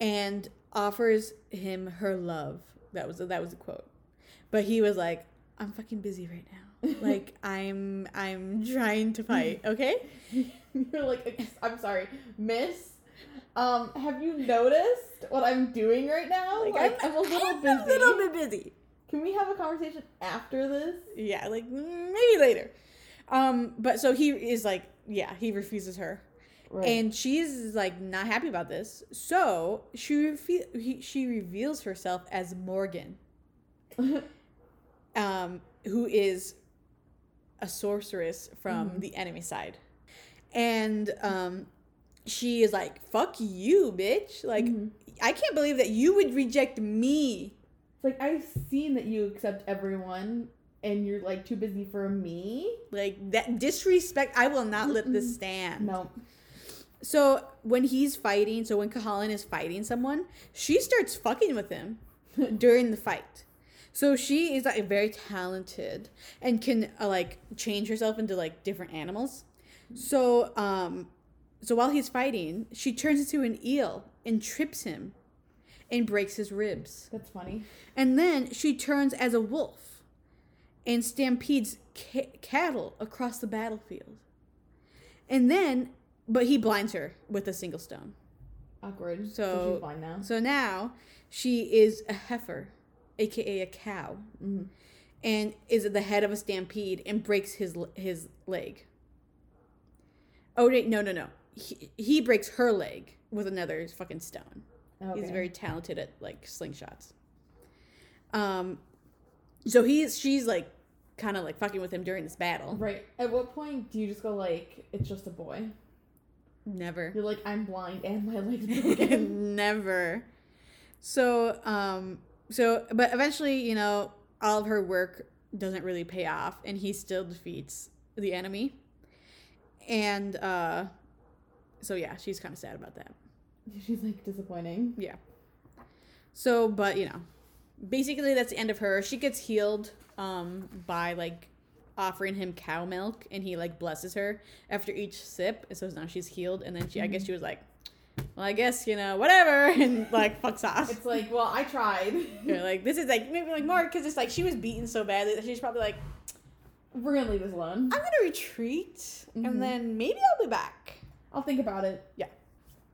and offers him her love. That was that was a quote, but he was like, "I'm fucking busy right now. Like I'm I'm trying to fight. Okay."
You're like, I'm sorry, Miss. Um, have you noticed what I'm doing right now?
Like,
Like, I'm, a little
I'm
busy.
A little bit busy.
Can we have a conversation after this?
Yeah, like maybe later. Um, but so he is like, yeah, he refuses her,
Right.
and she's like not happy about this. So she refe- he, she reveals herself as Morrígan, um, who is a sorceress from
Mhm.
the enemy side, and um, she is like, "Fuck you, bitch! Like,
Mhm.
I can't believe that you would reject me."
It's like I've seen that you accept everyone, and you're like too busy for me.
Like that disrespect. I will not let this stand.
No.
So when he's fighting, so when Kahalan is fighting someone, she starts fucking with him during the fight. So she is like very talented and can uh, like change herself into like different animals. So um, so while he's fighting, she turns into an eel and trips him, and breaks his ribs.
That's funny.
And then she turns as a wolf, and stampedes ca- cattle across the battlefield. And then, but he blinds her with a single stone.
Awkward.
So-
she's fine now.
So now she is a heifer, aka a cow,
hmm
and is at the head of a stampede and breaks his his leg. Oh wait, no, no, no. He, he breaks her leg with another fucking stone.
Okay.
He's very talented at like slingshots. Um, so he's she's like kind of like fucking with him during this battle.
right. At what point do you just go like, it's just a boy?
Never.
You're like, I'm blind and my leg's broken.
Never. So, um, so, but eventually, you know, all of her work doesn't really pay off, and he still defeats the enemy. And, uh, so yeah, she's kind of sad about that.
she's like disappointing.
Yeah. So, but, you know, basically that's the end of her. She gets healed, um, by like offering him cow milk, and he like blesses her after each sip. And so now she's healed, and then she, I guess she was like, well, I guess, you know, whatever, and like fucks off.
It's like, well, I tried.
You're like, this is like maybe like more because it's like she was beaten so badly that she's probably like,
We're gonna leave this alone.
I'm gonna retreat
Mhm.
and then maybe I'll be back.
I'll think about it. Yeah.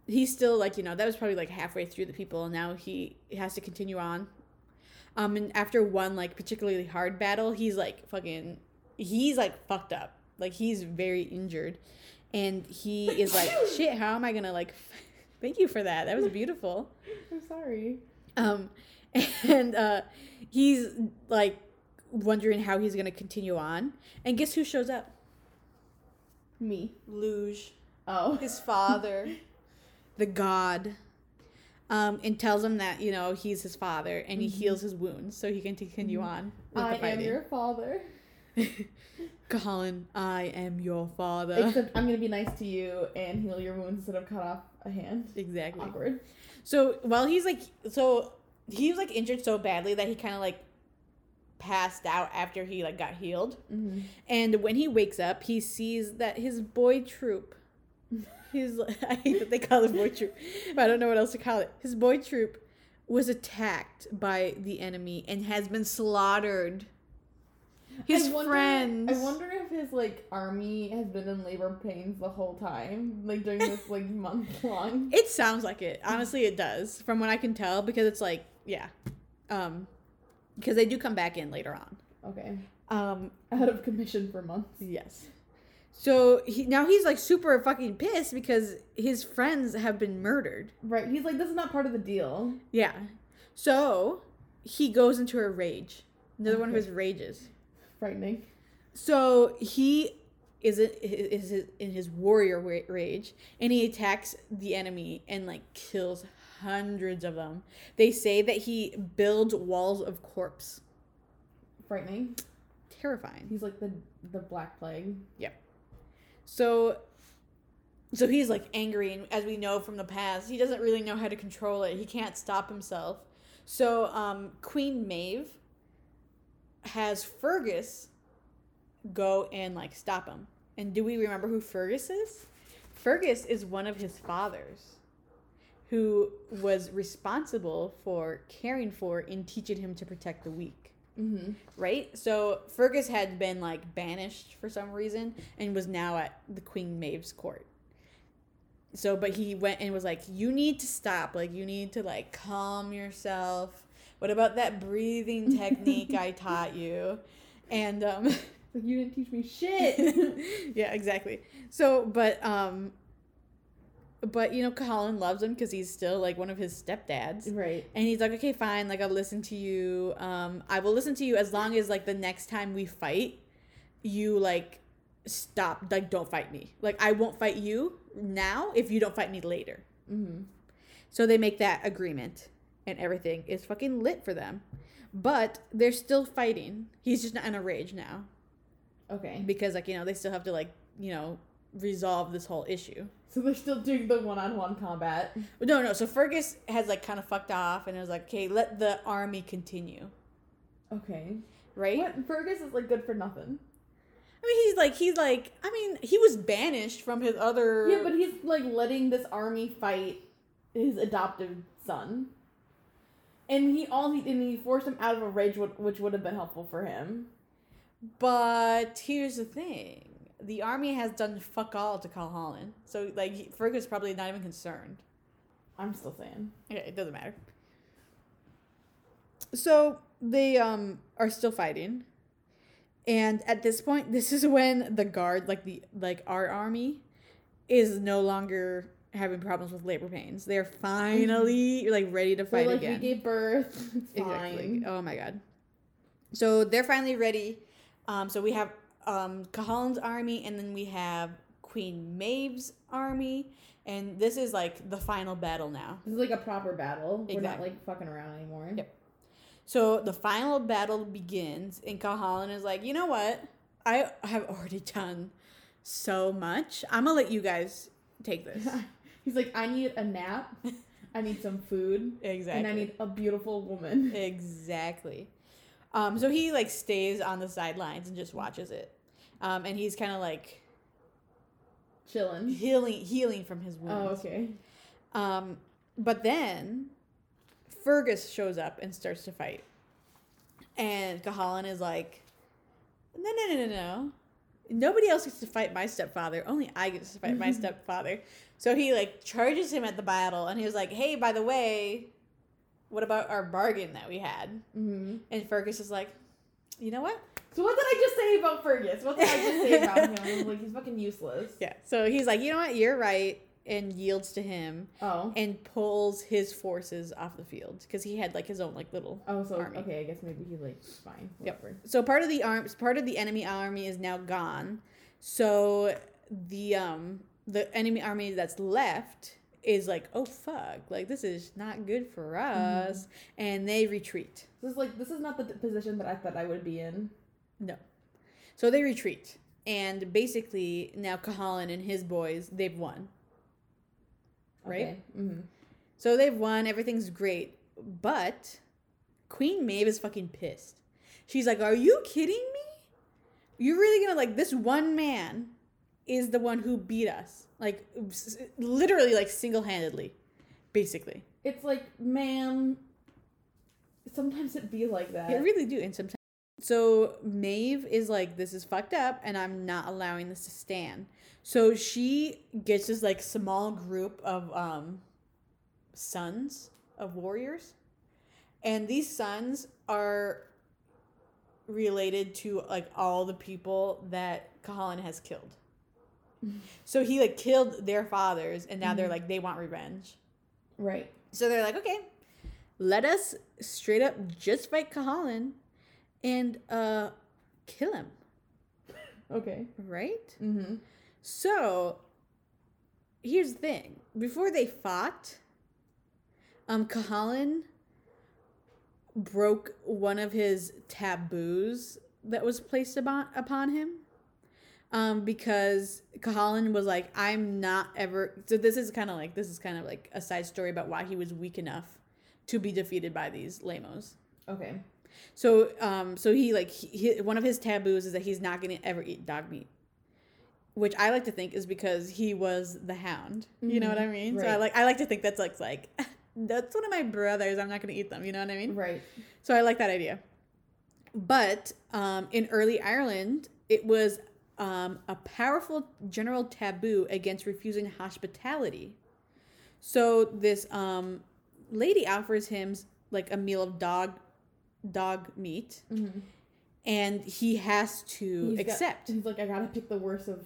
He's still like you know that was probably like halfway through the people and now he has to continue on. Um, and after one like particularly hard battle, he's like fucking, he's like fucked up, like he's very injured, and he is like, "Shit, how am I gonna like?" Thank you for that. That was beautiful.
I'm sorry.
Um, and uh, he's like wondering how he's gonna continue on. And guess who shows up?
Me.
Lugh,
Oh.
his father, the god. Um, and tells him that you know he's his father, and he
Mhm.
heals his wounds so he can continue
Mhm.
on
I am your father.
Colin, I am your father.
Except I'm gonna be nice to you and heal your wounds instead of cut off a hand.
exactly.
Awkward.
So while he's like, so he was like injured so badly that he kind of like passed out after he like got healed.
Mm-hmm.
And when he wakes up, he sees that his boy troop, his I hate that they call it boy troop, but I don't know what else to call it. His boy troop was attacked by the enemy and has been slaughtered. His
I wonder,
friends.
I wonder if his like army has been in labor pains the whole time, like during this like month long.
It sounds like it. Honestly, it does. From what I can tell, because it's like, yeah, um, because they do come back in later on.
Okay.
Um,
Out of commission for months.
yes. So he now he's like super fucking pissed because his friends have been murdered.
Right. He's like, this is not part of the deal.
Yeah. So he goes into a rage. Another one of his rages.
Frightening.
So he is in, is in his warrior rage, and he attacks the enemy and like kills hundreds of them. They say that he builds walls of corpse.
Frightening.
Terrifying.
He's like the the black plague. Yeah.
So so he's like angry and as we know from the past, he doesn't really know how to control it. He can't stop himself. So um Queen Maeve has Fergus go and like stop him. And do we remember who Fergus is? Fergus is one of his fathers who was responsible for caring for and teaching him to protect the weak
Mm-hmm.
right? So Fergus had been like banished for some reason and was now at the Queen Maeve's court. So, but he went and was like, "You need to stop. Like, you need to like calm yourself. What about that breathing technique I taught you?" And um,
Like you didn't teach me shit.
yeah, exactly. So, but um, but you know, Colin loves him because he's still like one of his stepdads.
right.
And he's like, okay, fine. Like, I'll listen to you. Um, I will listen to you as long as like the next time we fight, you like stop. Like, don't fight me. Like, I won't fight you now if you don't fight me later.
Mm-hmm.
So they make that agreement, and everything is fucking lit for them. But they're still fighting. He's just not in a rage now
Okay.
because, like, you know, they still have to like, you know, resolve this whole issue.
So they're still doing the one-on-one combat.
No, no. So Fergus has like kind of fucked off, and it was like, okay, let the army continue,
Okay.
right?
What? Fergus is like good for nothing.
I mean, he's like, he's like, I mean, he was banished from his other.
Yeah, but he's like letting this army fight his adoptive son. And he all he and he forced him out of a rage, which would have been helpful for him.
But here's the thing: the army has done fuck all to Call Holland, so like Fergus probably not even concerned.
I'm still saying.
Okay, it doesn't matter. So they um are still fighting, and at this point, this is when the guard, like the like our army, is no longer having problems with labor pains. They're finally like ready to fight
like
again.
we gave birth. It's
Exactly. Oh my god. So they're finally ready. Um, so we have um, Cahalan's army, and then we have Queen Maeve's army, and this is like the final battle now.
This is like a proper battle. Exactly. We're not like fucking around anymore.
Yep. So the final battle begins, and Cahalan is like, you know what? I have already done so much. I'm gonna let you guys take this.
He's like, I need a nap. I need some food.
exactly.
And I need a beautiful woman.
Exactly. Um, so he like stays on the sidelines and just watches it. Um, and he's kind of like
Chilling.
healing healing from his wounds.
Oh, okay.
Um, but then Fergus shows up and starts to fight. And Cahalan is like, no, no, no, no, no. Nobody else gets to fight my stepfather. Only I get to fight my stepfather. So he like charges him at the battle and he was like, hey, by the way, what about our bargain that we had?
Mm-hmm.
And Fergus is like, you know what?
So what did I just say about Fergus? What did I just say about him? I was like, he's fucking useless.
Yeah. So he's like, you know what? You're right, and yields to him
Oh.
and pulls his forces off the field because he had like his own like little.
Oh, so
Army.
okay, I guess maybe he's like fine.
Yep. So part of the arms, part of the enemy army is now gone. So the um the enemy army that's left is like, oh fuck, like this is not good for us, and they retreat.
This is like this is not the position that I thought I would be in.
No. So they retreat. And basically, now Kahalan and his boys, they've won. Right?
Okay. Mm-hmm.
So they've won, everything's great. But Queen Maeve is fucking pissed. She's like, Are you kidding me? You're really gonna, like, this one man is the one who beat us. Like, literally, like, single handedly, basically.
It's like, ma'am. Sometimes it be like that.
They really do, and sometimes. So Maeve is like, this is fucked up, and I'm not allowing this to stand. So she gets this like small group of um, sons of warriors, and these sons are related to like all the people that Kahalan has killed. So he like killed their fathers, and now they're
Mhm.
like they want revenge.
Right.
So they're like, okay, let us straight up just fight Kahalan and uh kill him,
Okay.
right?
Mm-hmm.
So here's the thing. Before they fought, um Kahalan broke one of his taboos that was placed upon upon him. Um, because Kahalan was like, I'm not ever. So this is kind of like this is kind of like a side story about why he was weak enough to be defeated by these lamos.
Okay.
So, um, so he like he, he- one of his taboos is that he's not gonna ever eat dog meat, which I like to think is because he was the hound. You know what I mean? Right. So I like I like to think that's like like that's one of my brothers. I'm not gonna eat them. You know what I mean?
Right.
So I like that idea. But um, in early Ireland, it was um, a powerful general taboo against refusing hospitality. So this um, lady offers him like a meal of dog dog meat,
Mm-hmm.
and he has to
He's got-
accept.
he's like, I gotta pick the worst of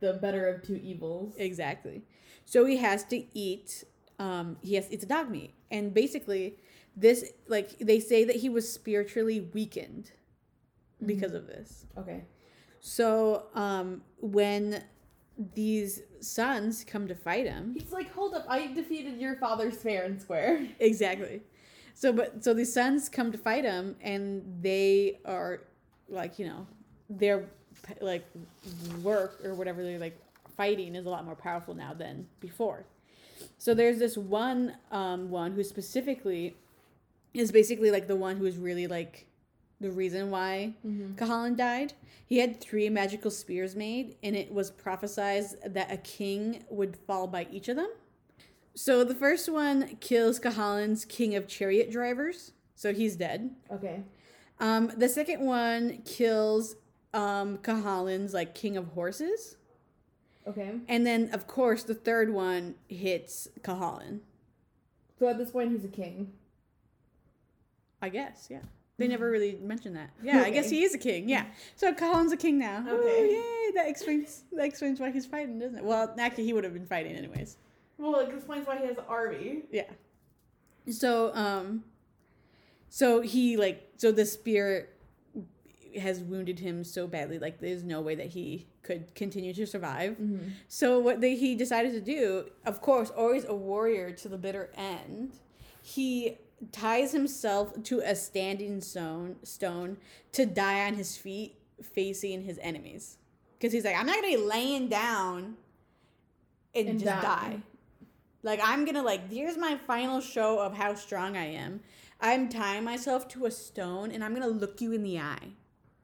the better of two evils.
Exactly. So he has to eat. Um, he has it's dog meat, and basically, this like they say that he was spiritually weakened because of this.
Okay.
So um, when these sons come to fight him,
He's like, hold up, I defeated your father's fair and square.
exactly. So but so these sons come to fight him, and they are like you know their like work or whatever they're like fighting is a lot more powerful now than before. So there's this one um, one who specifically is basically like the one who is really like the reason why
Mm-hmm.
Kahalan died. He had three magical spears made, and it was prophesied that a king would fall by each of them. So the first one kills Kahalan's king of chariot drivers, so he's dead.
Okay.
Um, the second one kills um, Kahalan's like king of horses,
Okay.
and then of course the third one hits Kahalan.
So at this point, he's a king.
I guess, yeah. They never really mentioned that. Yeah, I guess he is a king. Yeah. So Kahalan's a king now.
Okay.
Okay. yay! That explains that explains why he's fighting, doesn't it? Well, actually, he would have been fighting anyways.
Well, it explains why he has an army.
Yeah. So um, so he like so the spirit has wounded him so badly, like there's no way that he could continue to survive.
Mm-hmm.
So what they, he decided to do, of course, always a warrior to the bitter end, he ties himself to a standing stone stone to die on his feet facing his enemies. Because he's like, I'm not gonna be laying down and,
And
just
die.
die. Like I'm gonna like here's my final show of how strong I am. I'm tying myself to a stone and I'm gonna look you in the eye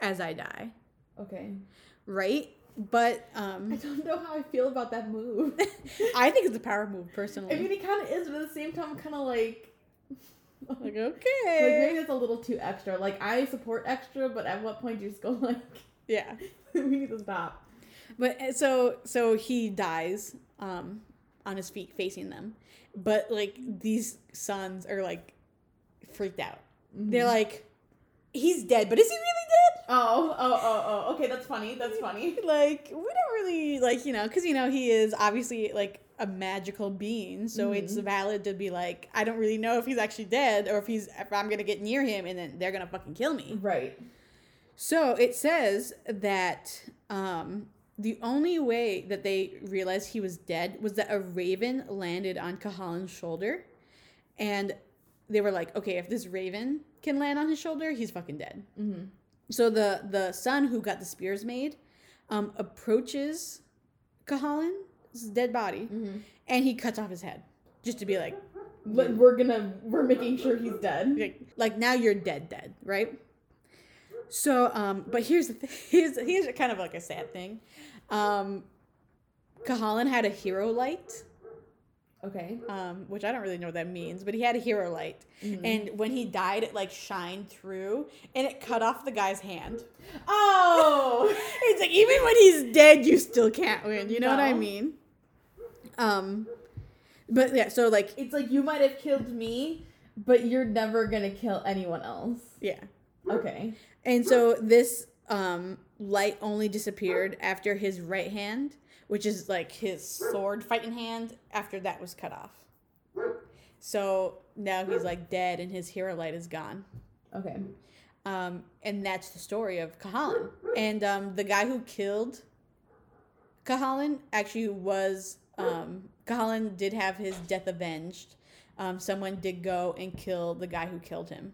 as I die.
Okay.
Right? But um I
don't know how I feel about that move.
I think it's a power move personally.
I mean, it kind of is, but at the same time, kind of like.
like
Like
okay.
maybe that's a little too extra. Like I support extra, but at what point do you just go like,
yeah.
we need to stop?
But uh, so so he dies um on his feet facing them. But like these sons are like freaked out.
Mm-hmm.
They're like he's dead, but is he really dead?
Oh, oh, oh, oh. Okay, that's funny. That's funny.
like we don't really like you know because you know he is obviously like a magical being so it's
Mhm.
valid to be like i don't really know if he's actually dead or if he's if i'm gonna get near him and then they're gonna fucking kill me
Right.
so it says that um the only way that they realized he was dead was that a raven landed on kahalan's shoulder and they were like okay if this raven can land on his shoulder he's fucking dead
Mm-hmm.
so the the son who got the spears made um, approaches Kahalan's dead body
Mm-hmm.
and he cuts off his head just to be like,
we're gonna we're making sure he's dead.
like, like now you're dead, dead, right? So, um, but here's the thing. Here's, here's kind of like a sad thing. Um, Kahalan had a hero light,
Okay.
um, which I don't really know what that means, but he had a hero light.
Mhm.
And when he died, it like shined through and it cut off the guy's hand.
Oh.
It's like even when he's dead, you still can't win. You know what I mean? Um, but yeah, so like
it's like you might have killed me, but you're never gonna kill anyone else.
yeah,
Okay.
and so this um light only disappeared after his right hand, which is like his sword fighting hand. After that was cut off, so now he's like dead, and his hero light is gone.
Okay.
Um, and that's the story of Kahalan. And um, the guy who killed Kahalan actually was um, Kahalan did have his death avenged. Um, someone did go and kill the guy who killed him,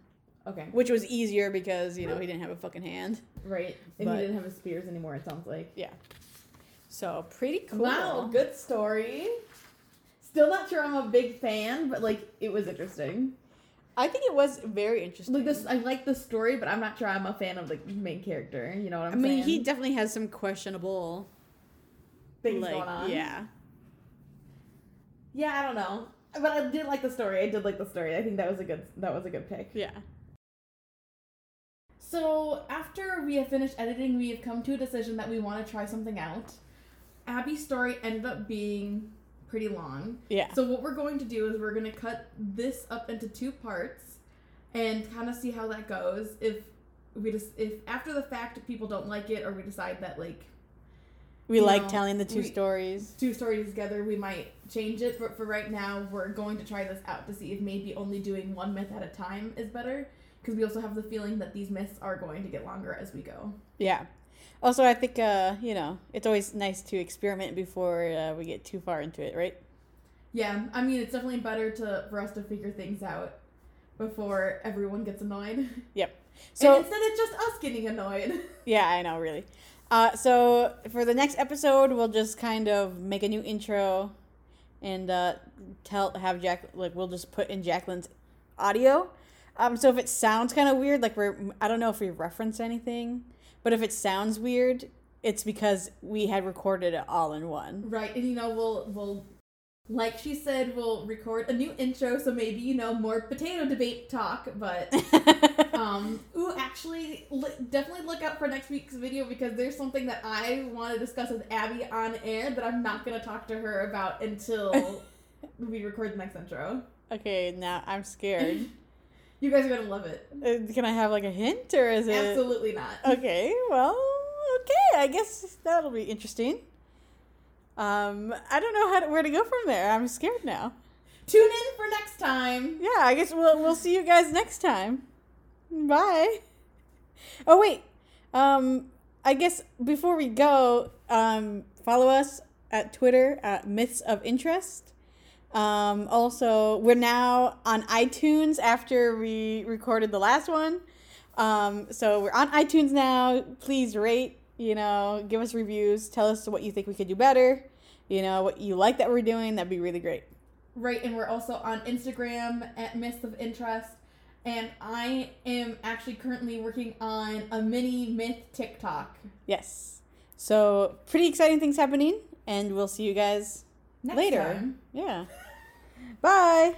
Okay.
which was easier because you know he didn't have a fucking hand.
Right. And
But-
he didn't have his spears anymore. It sounds like.
Yeah. So pretty cool.
Wow. Good story. Still not sure I'm a big fan, but like it was interesting.
I think it was very interesting.
Like this, I like the story, but I'm not sure I'm a fan of like the main character. You know what I'm
I mean,
saying?
he definitely has some questionable
things
like
going on.
yeah.
Yeah, I don't know, but I did like the story. I did like the story. I think that was a good. That was a good pick.
Yeah.
So after we have finished editing, we have come to a decision that we want to try something out. Abby's story ended up being pretty long.
Yeah.
So what we're going to do is we're going to cut this up into two parts and kind of see how that goes. If we just if after the fact people don't like it or we decide that like
We like
know,
telling the two
we-
stories.
two stories together, we might change it. But for right now, we're going to try this out to see if maybe only doing one myth at a time is better. Because we also have the feeling that these myths are going to get longer as we go.
Yeah. Also, I think uh, you know it's always nice to experiment before uh, we get too far into it, right?
Yeah, I mean it's definitely better to for us to figure things out before everyone gets annoyed. Yep.
So
and instead of just us getting annoyed.
yeah, I know, really. Uh, so for the next episode, we'll just kind of make a new intro and uh, tell have Jack like we'll just put in Jacqueline's audio. Um, so if it sounds kind of weird, like we're I don't know if we reference anything, but if it sounds weird, it's because we had recorded it all in one.
right, and you know we'll we'll like she said we'll record a new intro, so maybe you know more potato debate talk. But um, ooh, actually, li- definitely look out for next week's video because there's something that I want to discuss with Abby on air that I'm not gonna talk to her about until we record the next intro.
okay, now I'm scared.
You guys are gonna love it.
Uh, Can I have like a hint or is it
Absolutely not.
Okay, well, okay. I guess that'll be interesting. Um, I don't know how to, where to go from there. I'm scared now.
Tune in for next time.
Yeah, I guess we'll we'll see you guys next time. Bye. Oh wait. Um, I guess before we go, um, follow us at Twitter at Myths of Interest. Um, also, we're now on iTunes after we recorded the last one. Um, so we're on iTunes now. Please rate, you know, give us reviews. Tell us what you think we could do better. You know, what you like that we're doing. That'd be really great.
Right, and we're also on Instagram at Myths of Interest. And I am actually currently working on a mini myth TikTok.
Yes. So pretty exciting things happening, and we'll see you guys
Next
later.
time.
Yeah. Bye.